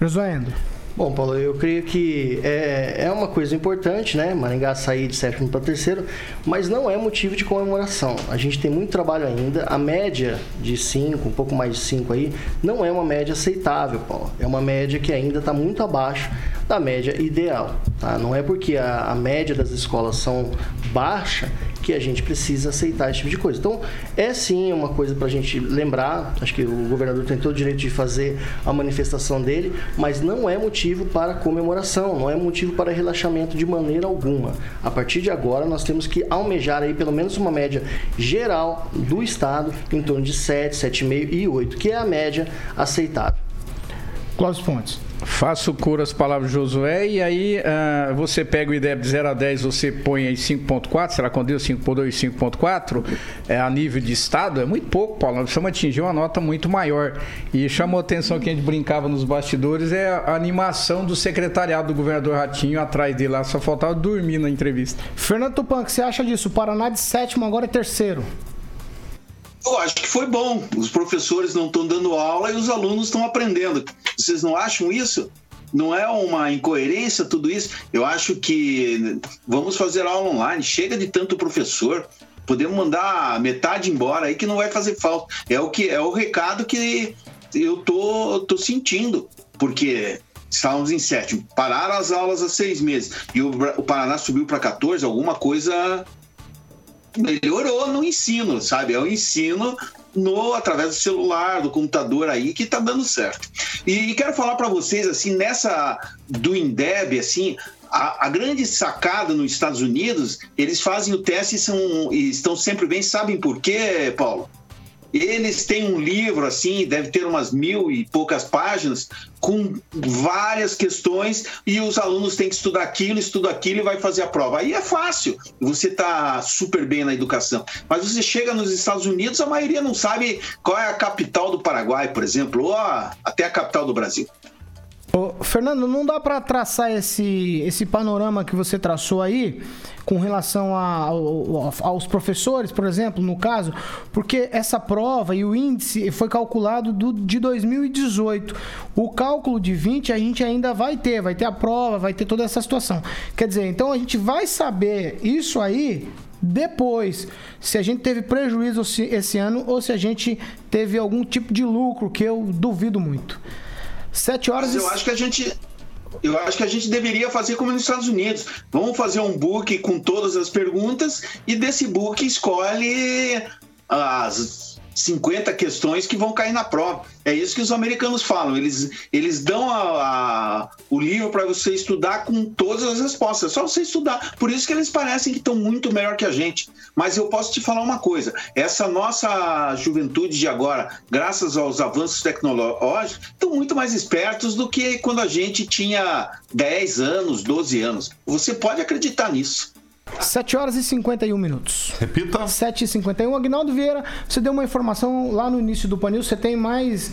Josué. Bom, Paulo, eu creio que é, é uma coisa importante, né? Maringá sair de sétimo para terceiro, mas não é motivo de comemoração. A gente tem muito trabalho ainda. A média de cinco, um pouco mais de cinco aí, não é uma média aceitável, Paulo. É uma média que ainda está muito abaixo da média ideal. Tá? Não é porque a, a média das escolas são baixa que a gente precisa aceitar esse tipo de coisa. Então, é sim uma coisa para a gente lembrar. Acho que o governador tem todo o direito de fazer a manifestação dele, mas não é motivo para comemoração, não é motivo para relaxamento de maneira alguma. A partir de agora, nós temos que almejar aí pelo menos uma média geral do estado em torno de 7, 7,5 e 8, que é a média aceitável. Cláudio Pontes. Faço cura as palavras de Josué e aí uh, você pega o IDEB de 0 a 10, você põe aí 5.4, será quando deu 5.2 e 5.4, é, a nível de estado, é muito pouco, Paulo. Nós precisamos atingir uma nota muito maior. E chamou a atenção que a gente brincava nos bastidores, é a animação do secretariado do governador Ratinho atrás dele lá, só faltava dormir na entrevista. Fernando Tupan, o que você acha disso? O Paraná de sétimo, agora é terceiro. Eu acho que foi bom. Os professores não estão dando aula e os alunos estão aprendendo. Vocês não acham isso? Não é uma incoerência tudo isso? Eu acho que vamos fazer aula online. Chega de tanto professor. Podemos mandar metade embora aí que não vai fazer falta. É o que é o recado que eu tô, tô sentindo. Porque estávamos em sétimo. Pararam as aulas há seis meses. E o, o Paraná subiu para 14, alguma coisa melhorou no ensino, sabe? É o ensino no através do celular, do computador aí que tá dando certo. E, e quero falar para vocês assim nessa do Indeb assim, a, a, grande sacada nos Estados Unidos, eles fazem o teste e, são, e estão sempre bem. Sabem por quê, Paulo? Eles têm um livro, assim, deve ter umas mil e poucas páginas, com várias questões, e os alunos têm que estudar aquilo, estudar aquilo e vai fazer a prova. Aí é fácil, você está super bem na educação. Mas você chega nos Estados Unidos, a maioria não sabe qual é a capital do Paraguai, por exemplo, ou até a capital do Brasil. Ô, Fernando, não dá para traçar esse, esse panorama que você traçou aí com relação a, aos professores, por exemplo, no caso, porque essa prova e o índice foi calculado do, de 2018. O cálculo de 20 a gente ainda vai ter, vai ter a prova, vai ter toda essa situação. Quer dizer, então a gente vai saber isso aí depois, se a gente teve prejuízo esse ano ou se a gente teve algum tipo de lucro, que eu duvido muito. Sete horas. Mas eu acho que a gente. Eu acho que a gente deveria fazer como nos Estados Unidos. Vamos fazer um book com todas as perguntas e desse book escolhe as 50 questões que vão cair na prova. É isso que os americanos falam. Eles, eles dão a, a, o livro para você estudar com todas as respostas. É só você estudar. Por isso que eles parecem que estão muito melhor que a gente. Mas eu posso te falar uma coisa: essa nossa juventude de agora, graças aos avanços tecnológicos, estão muito mais espertos do que quando a gente tinha 10 anos, 12 anos. Você pode acreditar nisso. 7 horas e 51 minutos. Repita. 7 e 51. Agnaldo Vieira, você deu uma informação lá no início do Panil. Você tem mais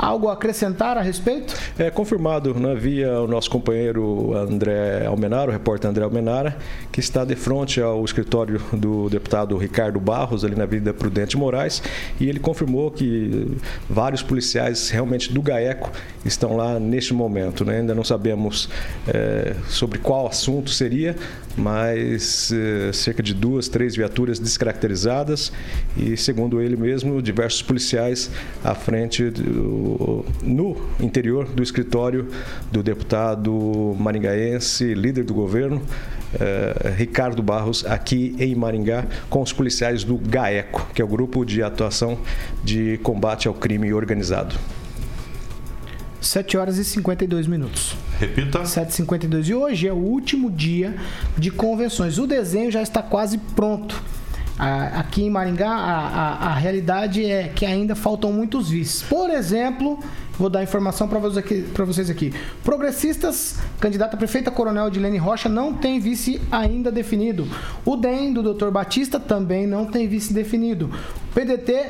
Algo a acrescentar a respeito? É confirmado né, via o nosso companheiro André Almenara, o repórter André Almenara, que está de frente ao escritório do deputado Ricardo Barros, ali na Vida Prudente Moraes, e ele confirmou que vários policiais realmente do GAECO estão lá neste momento. Né? Ainda não sabemos é, sobre qual assunto seria, mas é, cerca de duas, três viaturas descaracterizadas e, segundo ele mesmo, diversos policiais à frente do no interior do escritório do deputado maringaense, líder do governo, eh, Ricardo Barros, aqui em Maringá, com os policiais do GAECO, que é o Grupo de Atuação de Combate ao Crime Organizado. 7 horas e 52 minutos. Repita. 7h52. E hoje é o último dia de convenções. O desenho já está quase pronto aqui em Maringá, a, a, a, realidade é que ainda faltam muitos vices. Por exemplo, vou dar informação para vocês, aqui, vocês aqui. Progressistas, candidata a prefeita coronel Dilene Rocha, não tem vice ainda definido. O DEM, do Dr. Batista, também não tem vice definido. O PDT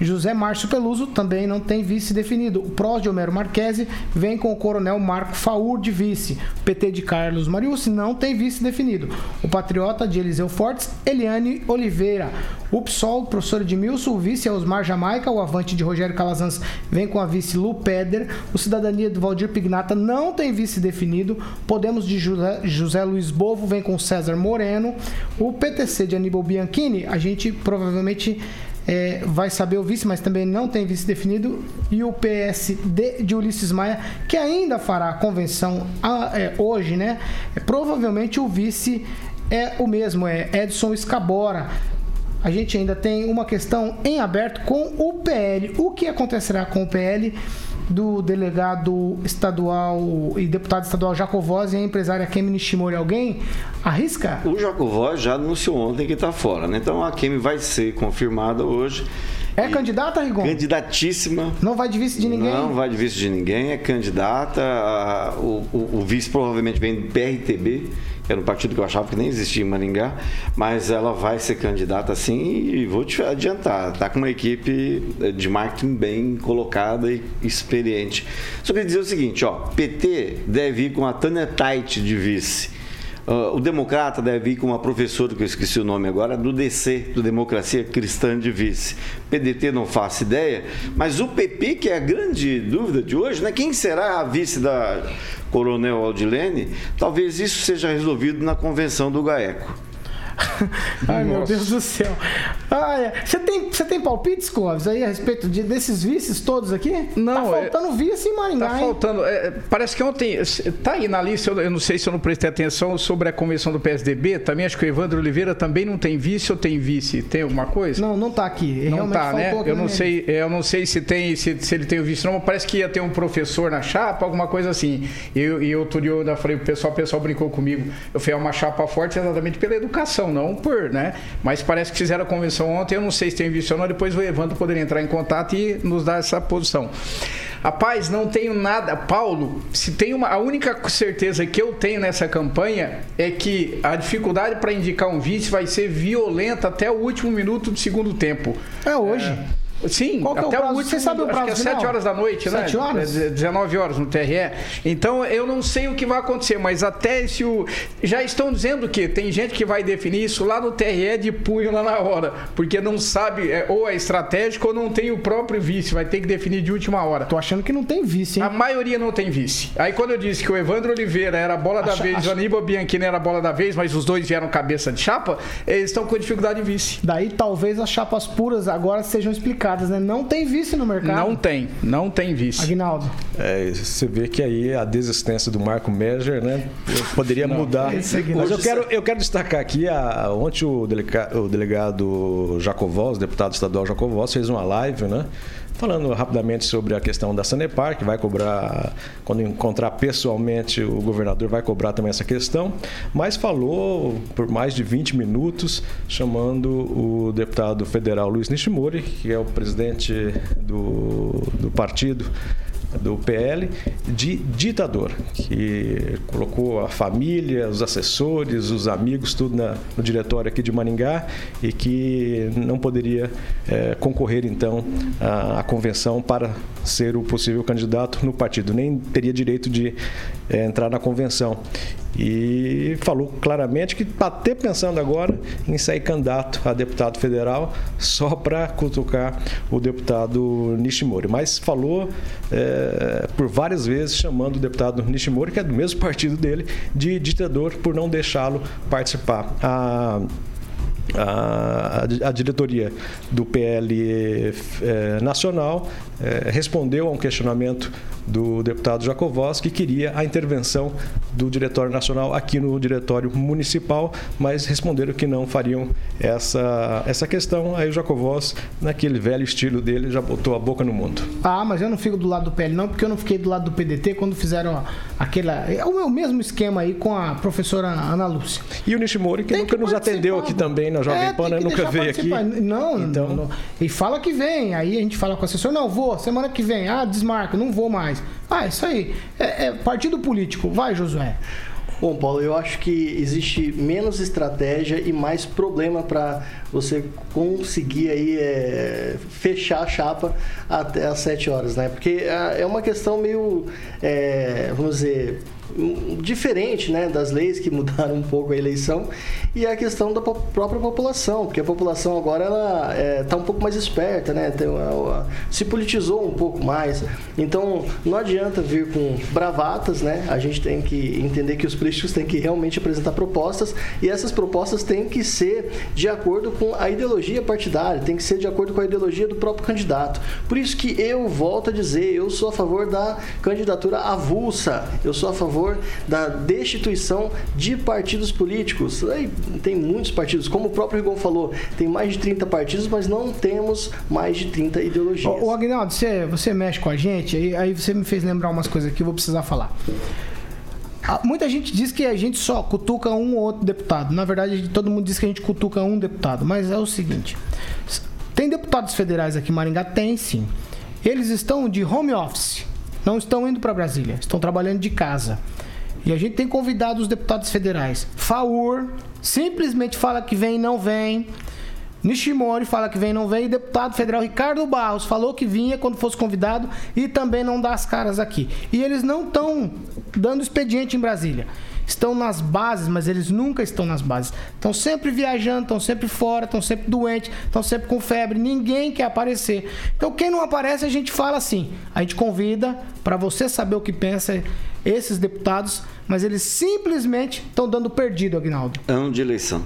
José Márcio Peluso também não tem vice definido. O PROS de Homero Marquesi vem com o Coronel Marco Faur de vice. O PT de Carlos Mariucci não tem vice definido. O Patriota de Eliseu Fortes, Eliane Oliveira. O PSOL, professor Edmilson, o vice é Osmar Jamaica. O Avante de Rogério Calazans vem com a vice Lu Peder. O Cidadania de Valdir Pignata não tem vice definido. Podemos de José, José Luiz Bovo vem com César Moreno. O PTC de Aníbal Bianchini, a gente provavelmente é, vai saber o vice, mas também não tem vice definido. E o PSD de Ulisses Maia, que ainda fará a convenção ah, é, hoje, né? É, provavelmente o vice é o mesmo, é Edson Escabora. A gente ainda tem uma questão em aberto com o PL. O que acontecerá com o PL? Do delegado estadual e deputado estadual Jacovós e a empresária Kemi Nishimori. Alguém arrisca? O Jacovós já anunciou ontem que está fora, né? Então a Kemi vai ser confirmada hoje. É e candidata, Rigon? Candidatíssima. Não vai de vice de ninguém? Não vai de vice de ninguém, é candidata. O, o, o vice provavelmente vem do PRTB, era um partido que eu achava que nem existia em Maringá, mas ela vai ser candidata sim e vou te adiantar, tá com uma equipe de marketing bem colocada e experiente. Só queria dizer o seguinte, ó, PT deve ir com a Tânia Tait de vice. Uh, o democrata deve ir com uma professora, que eu esqueci o nome agora, do DC, do Democracia Cristã de Vice. PDT não faço ideia, mas o PP, que é a grande dúvida de hoje, né? quem será a vice da Coronel Aldilene? Talvez isso seja resolvido na convenção do GAECO. Ai, meu Deus do céu. Ai, você, tem, você tem palpites, Clóvis, aí a respeito de, desses vices todos aqui? Não. Tá faltando é, vice em Maringá, Tá faltando. É, parece que ontem. Tá aí na lista, eu, eu, não sei se eu não prestei atenção sobre a convenção do PSDB. Também acho que o Evandro Oliveira também não tem vice ou tem vice? Tem alguma coisa? Não, não tá aqui. Não tá, né? Eu não, sei, eu não sei se tem se, se ele tem o vice, não, mas parece que ia ter um professor na chapa, alguma coisa assim. E eu, eu, eu ainda falei, o pessoal, o pessoal brincou comigo. Eu falei, é uma chapa forte exatamente pela educação, não por, né? Mas parece que fizeram a convenção ontem, eu não sei se tem visto ou não, depois o Evandro poderia entrar em contato e nos dar essa posição. Rapaz, não tenho nada. Paulo, se tem uma. A única certeza que eu tenho nessa campanha é que a dificuldade para indicar um vice vai ser violenta até o último minuto do segundo tempo. É hoje. É, Sim, Qual até é o, prazo? último, Você sabe o prazo acho que é 7 horas da noite, 7 né? horas? 19 horas no TRE. Então eu não sei o que vai acontecer, mas até se o. Já estão dizendo que tem gente que vai definir isso lá no TRE de punho lá na hora, porque não sabe, é, ou é estratégico ou não tem o próprio vice, vai ter que definir de última hora. Tô achando que não tem vice, hein? A maioria não tem vice. Aí quando eu disse que o Evandro Oliveira era a bola da Acha- vez, acha- o Aníbal Bianchini era a bola da vez, mas os dois vieram cabeça de chapa, eles estão com dificuldade de vice. Daí talvez as chapas puras agora sejam explicadas, né? Não tem vice no mercado. Não tem, não tem vice. Aguinaldo. É, você vê que aí a desistência do Marco Meger, né? Poderia mudar. esse aqui não. Mas eu quero, eu quero destacar aqui, a, ontem o, deleca- o delegado Jacovós, o deputado estadual Jacovós, fez uma live, né? Falando rapidamente sobre a questão da Sanepar, que vai cobrar, quando encontrar pessoalmente o governador, vai cobrar também essa questão, mas falou por mais de 20 minutos, chamando o deputado federal Luiz Nishimori, que é o presidente do, do partido do PL de ditador, que colocou a família, os assessores, os amigos, tudo na- no diretório aqui de Maringá e que não poderia eh, concorrer então à, à convenção para ser o possível candidato no partido, nem teria direito de eh, entrar na convenção. E falou claramente que está até pensando agora em sair candidato a deputado federal só para cutucar o deputado Nishimori. Mas falou eh, por várias vezes chamando o deputado Nishimori, que é do mesmo partido dele, de ditador por não deixá-lo participar. A, a, a diretoria do PL eh, Nacional eh, respondeu a um questionamento do deputado Jacovós que queria a intervenção do Diretório Nacional aqui no Diretório Municipal, mas responderam que não fariam essa, essa questão. Aí o Jacovós, naquele velho estilo dele, já botou a boca no mundo. Ah, mas eu não fico do lado do PL, não, porque eu não fiquei do lado do PDT quando fizeram aquela. É o mesmo esquema aí com a professora Ana Lúcia. E o Nishimori, que Tem nunca que nos atendeu aqui também na Jovem É, Pan, né? nunca veio aqui. Não, Então- não. E fala que vem. Aí a gente fala com o assessor, não, vou, semana que vem. Ah, desmarca, não vou mais. Ah, isso aí. É, é partido político. Vai, Josué. Bom, Paulo, eu acho que existe menos estratégia e mais problema para você conseguir aí é, fechar a chapa até às 7 horas, né? Porque ah, é uma questão meio, é, vamos dizer, diferente né, das leis que mudaram um pouco a eleição e a questão da própria população, porque a população agora ela está um pouco mais esperta, né, tem se politizou um pouco mais. Então não adianta vir com bravatas, né? A gente tem que entender que os políticos têm que realmente apresentar propostas e essas propostas têm que ser de acordo com a ideologia partidária, tem que ser de acordo com a ideologia do próprio candidato. Por isso que eu volto a dizer, eu sou a favor da candidatura avulsa, eu sou a favor da destituição de partidos políticos. Aí tem muitos partidos, como o próprio Rigon falou, tem mais de 30 partidos, mas não temos mais de 30 ideologias. Ô Agnaldo, você, você mexe com a gente, aí, aí você me fez lembrar umas coisas que eu vou precisar falar. Ah, Muita gente diz que a gente só cutuca um ou outro deputado. Na verdade, todo mundo diz que a gente cutuca um deputado. Mas é o seguinte: tem deputados federais aqui em Maringá? Tem sim. Eles estão de home office, não estão indo para Brasília, estão trabalhando de casa. E a gente tem convidado os deputados federais. Faur simplesmente fala que vem e não vem. Nishimori fala que vem e não vem. E deputado federal Ricardo Barros falou que vinha quando fosse convidado e também não dá as caras aqui. E eles não estão dando expediente em Brasília. Estão nas bases, mas eles nunca estão nas bases. Estão sempre viajando, estão sempre fora, estão sempre doentes, estão sempre com febre. Ninguém quer aparecer. Então, quem não aparece, a gente fala assim. A gente convida para você saber o que pensa esses deputados, mas eles simplesmente estão dando perdido, Agnaldo. Ano de eleição.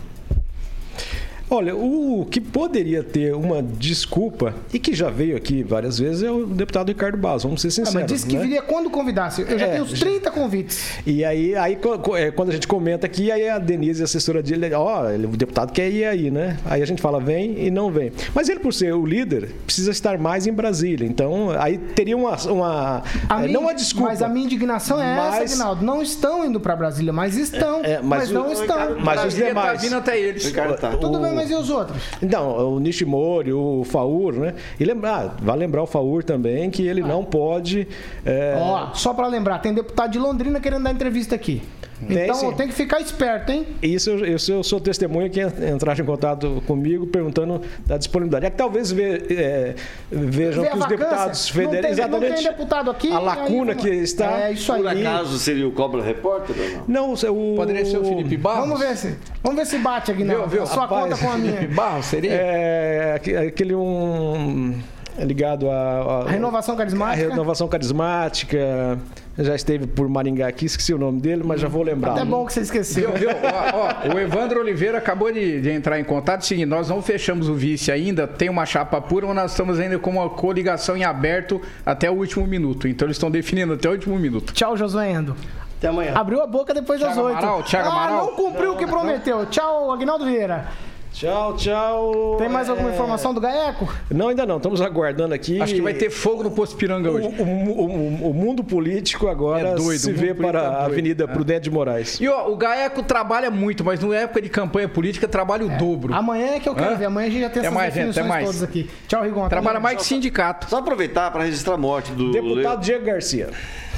Olha, o que poderia ter uma desculpa, e que já veio aqui várias vezes, é o deputado Ricardo Barros, vamos ser Ah, sinceros. mas disse que né? viria quando convidasse. Eu já É, tenho uns 30 convites. E aí, aí é, quando a gente comenta aqui, aí a Denise, a assessora dele, ó, ele- o deputado quer ir aí, né? Aí a gente fala, vem e não vem. Mas ele, por ser o líder, precisa estar mais em Brasília. Então, aí teria uma. uma A é, minha- não uma desculpa. Mas a minha indignação é Mas- essa, Agnaldo. Não estão indo para Brasília, mas estão. É, mas, o- não estão. Mas os demais. tá vindo até eles. Tudo O- bem, mas e os outros? Então, o Nishimori, o Faur, né? E lembrar, vai lembrar o Faur também que ele não pode. é, Ó, só para lembrar, tem deputado de Londrina querendo dar entrevista aqui. Tem, então sim. tem que ficar esperto, hein? Isso eu, isso eu sou testemunha que en- entraram em contato comigo perguntando da disponibilidade. É que talvez ve- é, vejam Vê a que os vacância. deputados Não federais. tem- não Exatamente. tem deputado aqui, A aí lacuna vamos- que está. É isso aí. Por acaso seria o Cobra Repórter ou não? Não, o. Poderia ser o Felipe Barros? Vamos ver se, vamos ver se bate, Agnaldo. Viu, viu? A sua Rapaz, conta com a minha. Felipe Barros, seria? É, aque- aquele um. ligado a, A renovação A carismática. renovação carismática. Já esteve por Maringá aqui, esqueci o nome dele, mas já vou lembrar. Até bom que você esqueceu. Viu, viu? Ó, ó, o Evandro Oliveira acabou de, de entrar em contato. Seguinte, nós não fechamos o vice ainda, tem uma chapa pura, mas nós estamos ainda com uma coligação em aberto até o último minuto. Então eles estão definindo até o último minuto. Tchau, Josué Endo. Até amanhã. Abriu a boca depois das Thiago oito. Amaral, Thiago ah, Amaral. não cumpriu o que prometeu. Tchau, Agnaldo Vieira. Tchau, tchau. Tem mais alguma É, informação do Gaeco? Não, ainda não. Estamos aguardando aqui. Acho que vai ter fogo no Poço Piranga O, hoje. o- o- o mundo político agora É doido, se o vê para é a. Avenida Prudente de Moraes. E ó, o Gaeco trabalha muito, mas na época de campanha política trabalha o dobro. Amanhã é que eu quero Hã? ver. Amanhã a gente já tem Até essas mais, gente, definições até mais. todas aqui. Tchau, Rigon. Trabalha mais que sindicato. Só aproveitar para registrar a morte do Deputado Leo- Diego Garcia.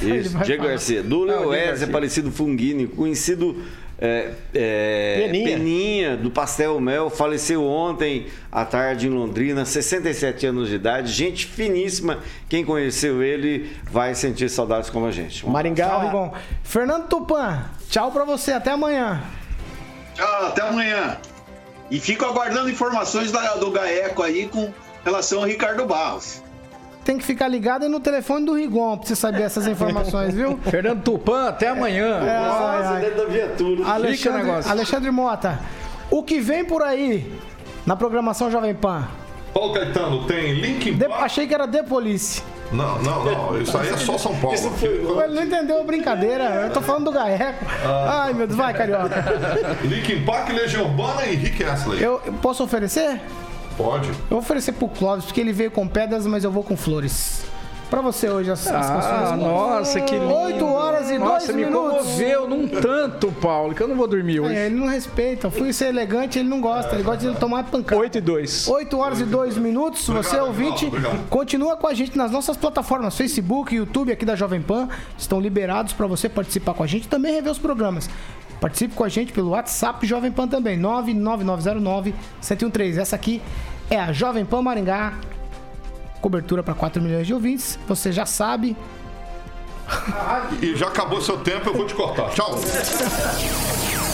Isso, Diego falar. Garcia. Do Leo Garcia. Aparecido Fungini, conhecido é, é, Peninha. do Pastel Mel, faleceu ontem à tarde em Londrina, 67 anos de idade, gente finíssima. Quem conheceu ele vai sentir saudades como a gente. Um Maringá. Tchau, Rigon. Fernando Tupan, tchau pra você. Até amanhã. Tchau, até amanhã. E fico aguardando informações da- do Gaeco aí com relação ao Ricardo Barros. Tem que ficar ligado no telefone do Rigon pra você saber essas informações, viu? Fernando Tupan, até amanhã. É, ai, Nossa, ai. da viatura. Alexandre. Alexandre Mota, o que vem por aí na programação Jovem Pan? Paulo Caetano, tem Linkin De- Park? achei que era de Police. Não, não, não. Isso aí é só São Paulo. Ele não entendeu a brincadeira. Eu tô falando do Gaeco. Ai, meu Deus, vai, carioca. Linkin Park, Legião Urbana e Rick Astley. Eu posso oferecer? Pode. Eu vou oferecer pro Clóvis, porque ele veio com pedras, mas eu vou com flores. pra você hoje as, as Ah, canções. nossa, que lindo. 8 horas e Nossa, 2 me minutos. comoveu num tanto, Paulo, que eu não vou dormir hoje. É, ele não respeita. Fui ser elegante, ele não gosta. Ele gosta de tomar pancada. 8 e 2. 8 horas e 2 minutos. Você, ouvinte, continua com a gente nas nossas plataformas, Facebook, YouTube aqui da Jovem Pan. Estão liberados para você participar com a gente e também rever os programas. Participe com a gente pelo WhatsApp Jovem Pan também, 99909-1013. Essa aqui é a Jovem Pan Maringá. Cobertura para 4 milhões de ouvintes. Você já sabe. E já acabou seu tempo, eu vou te cortar. Tchau.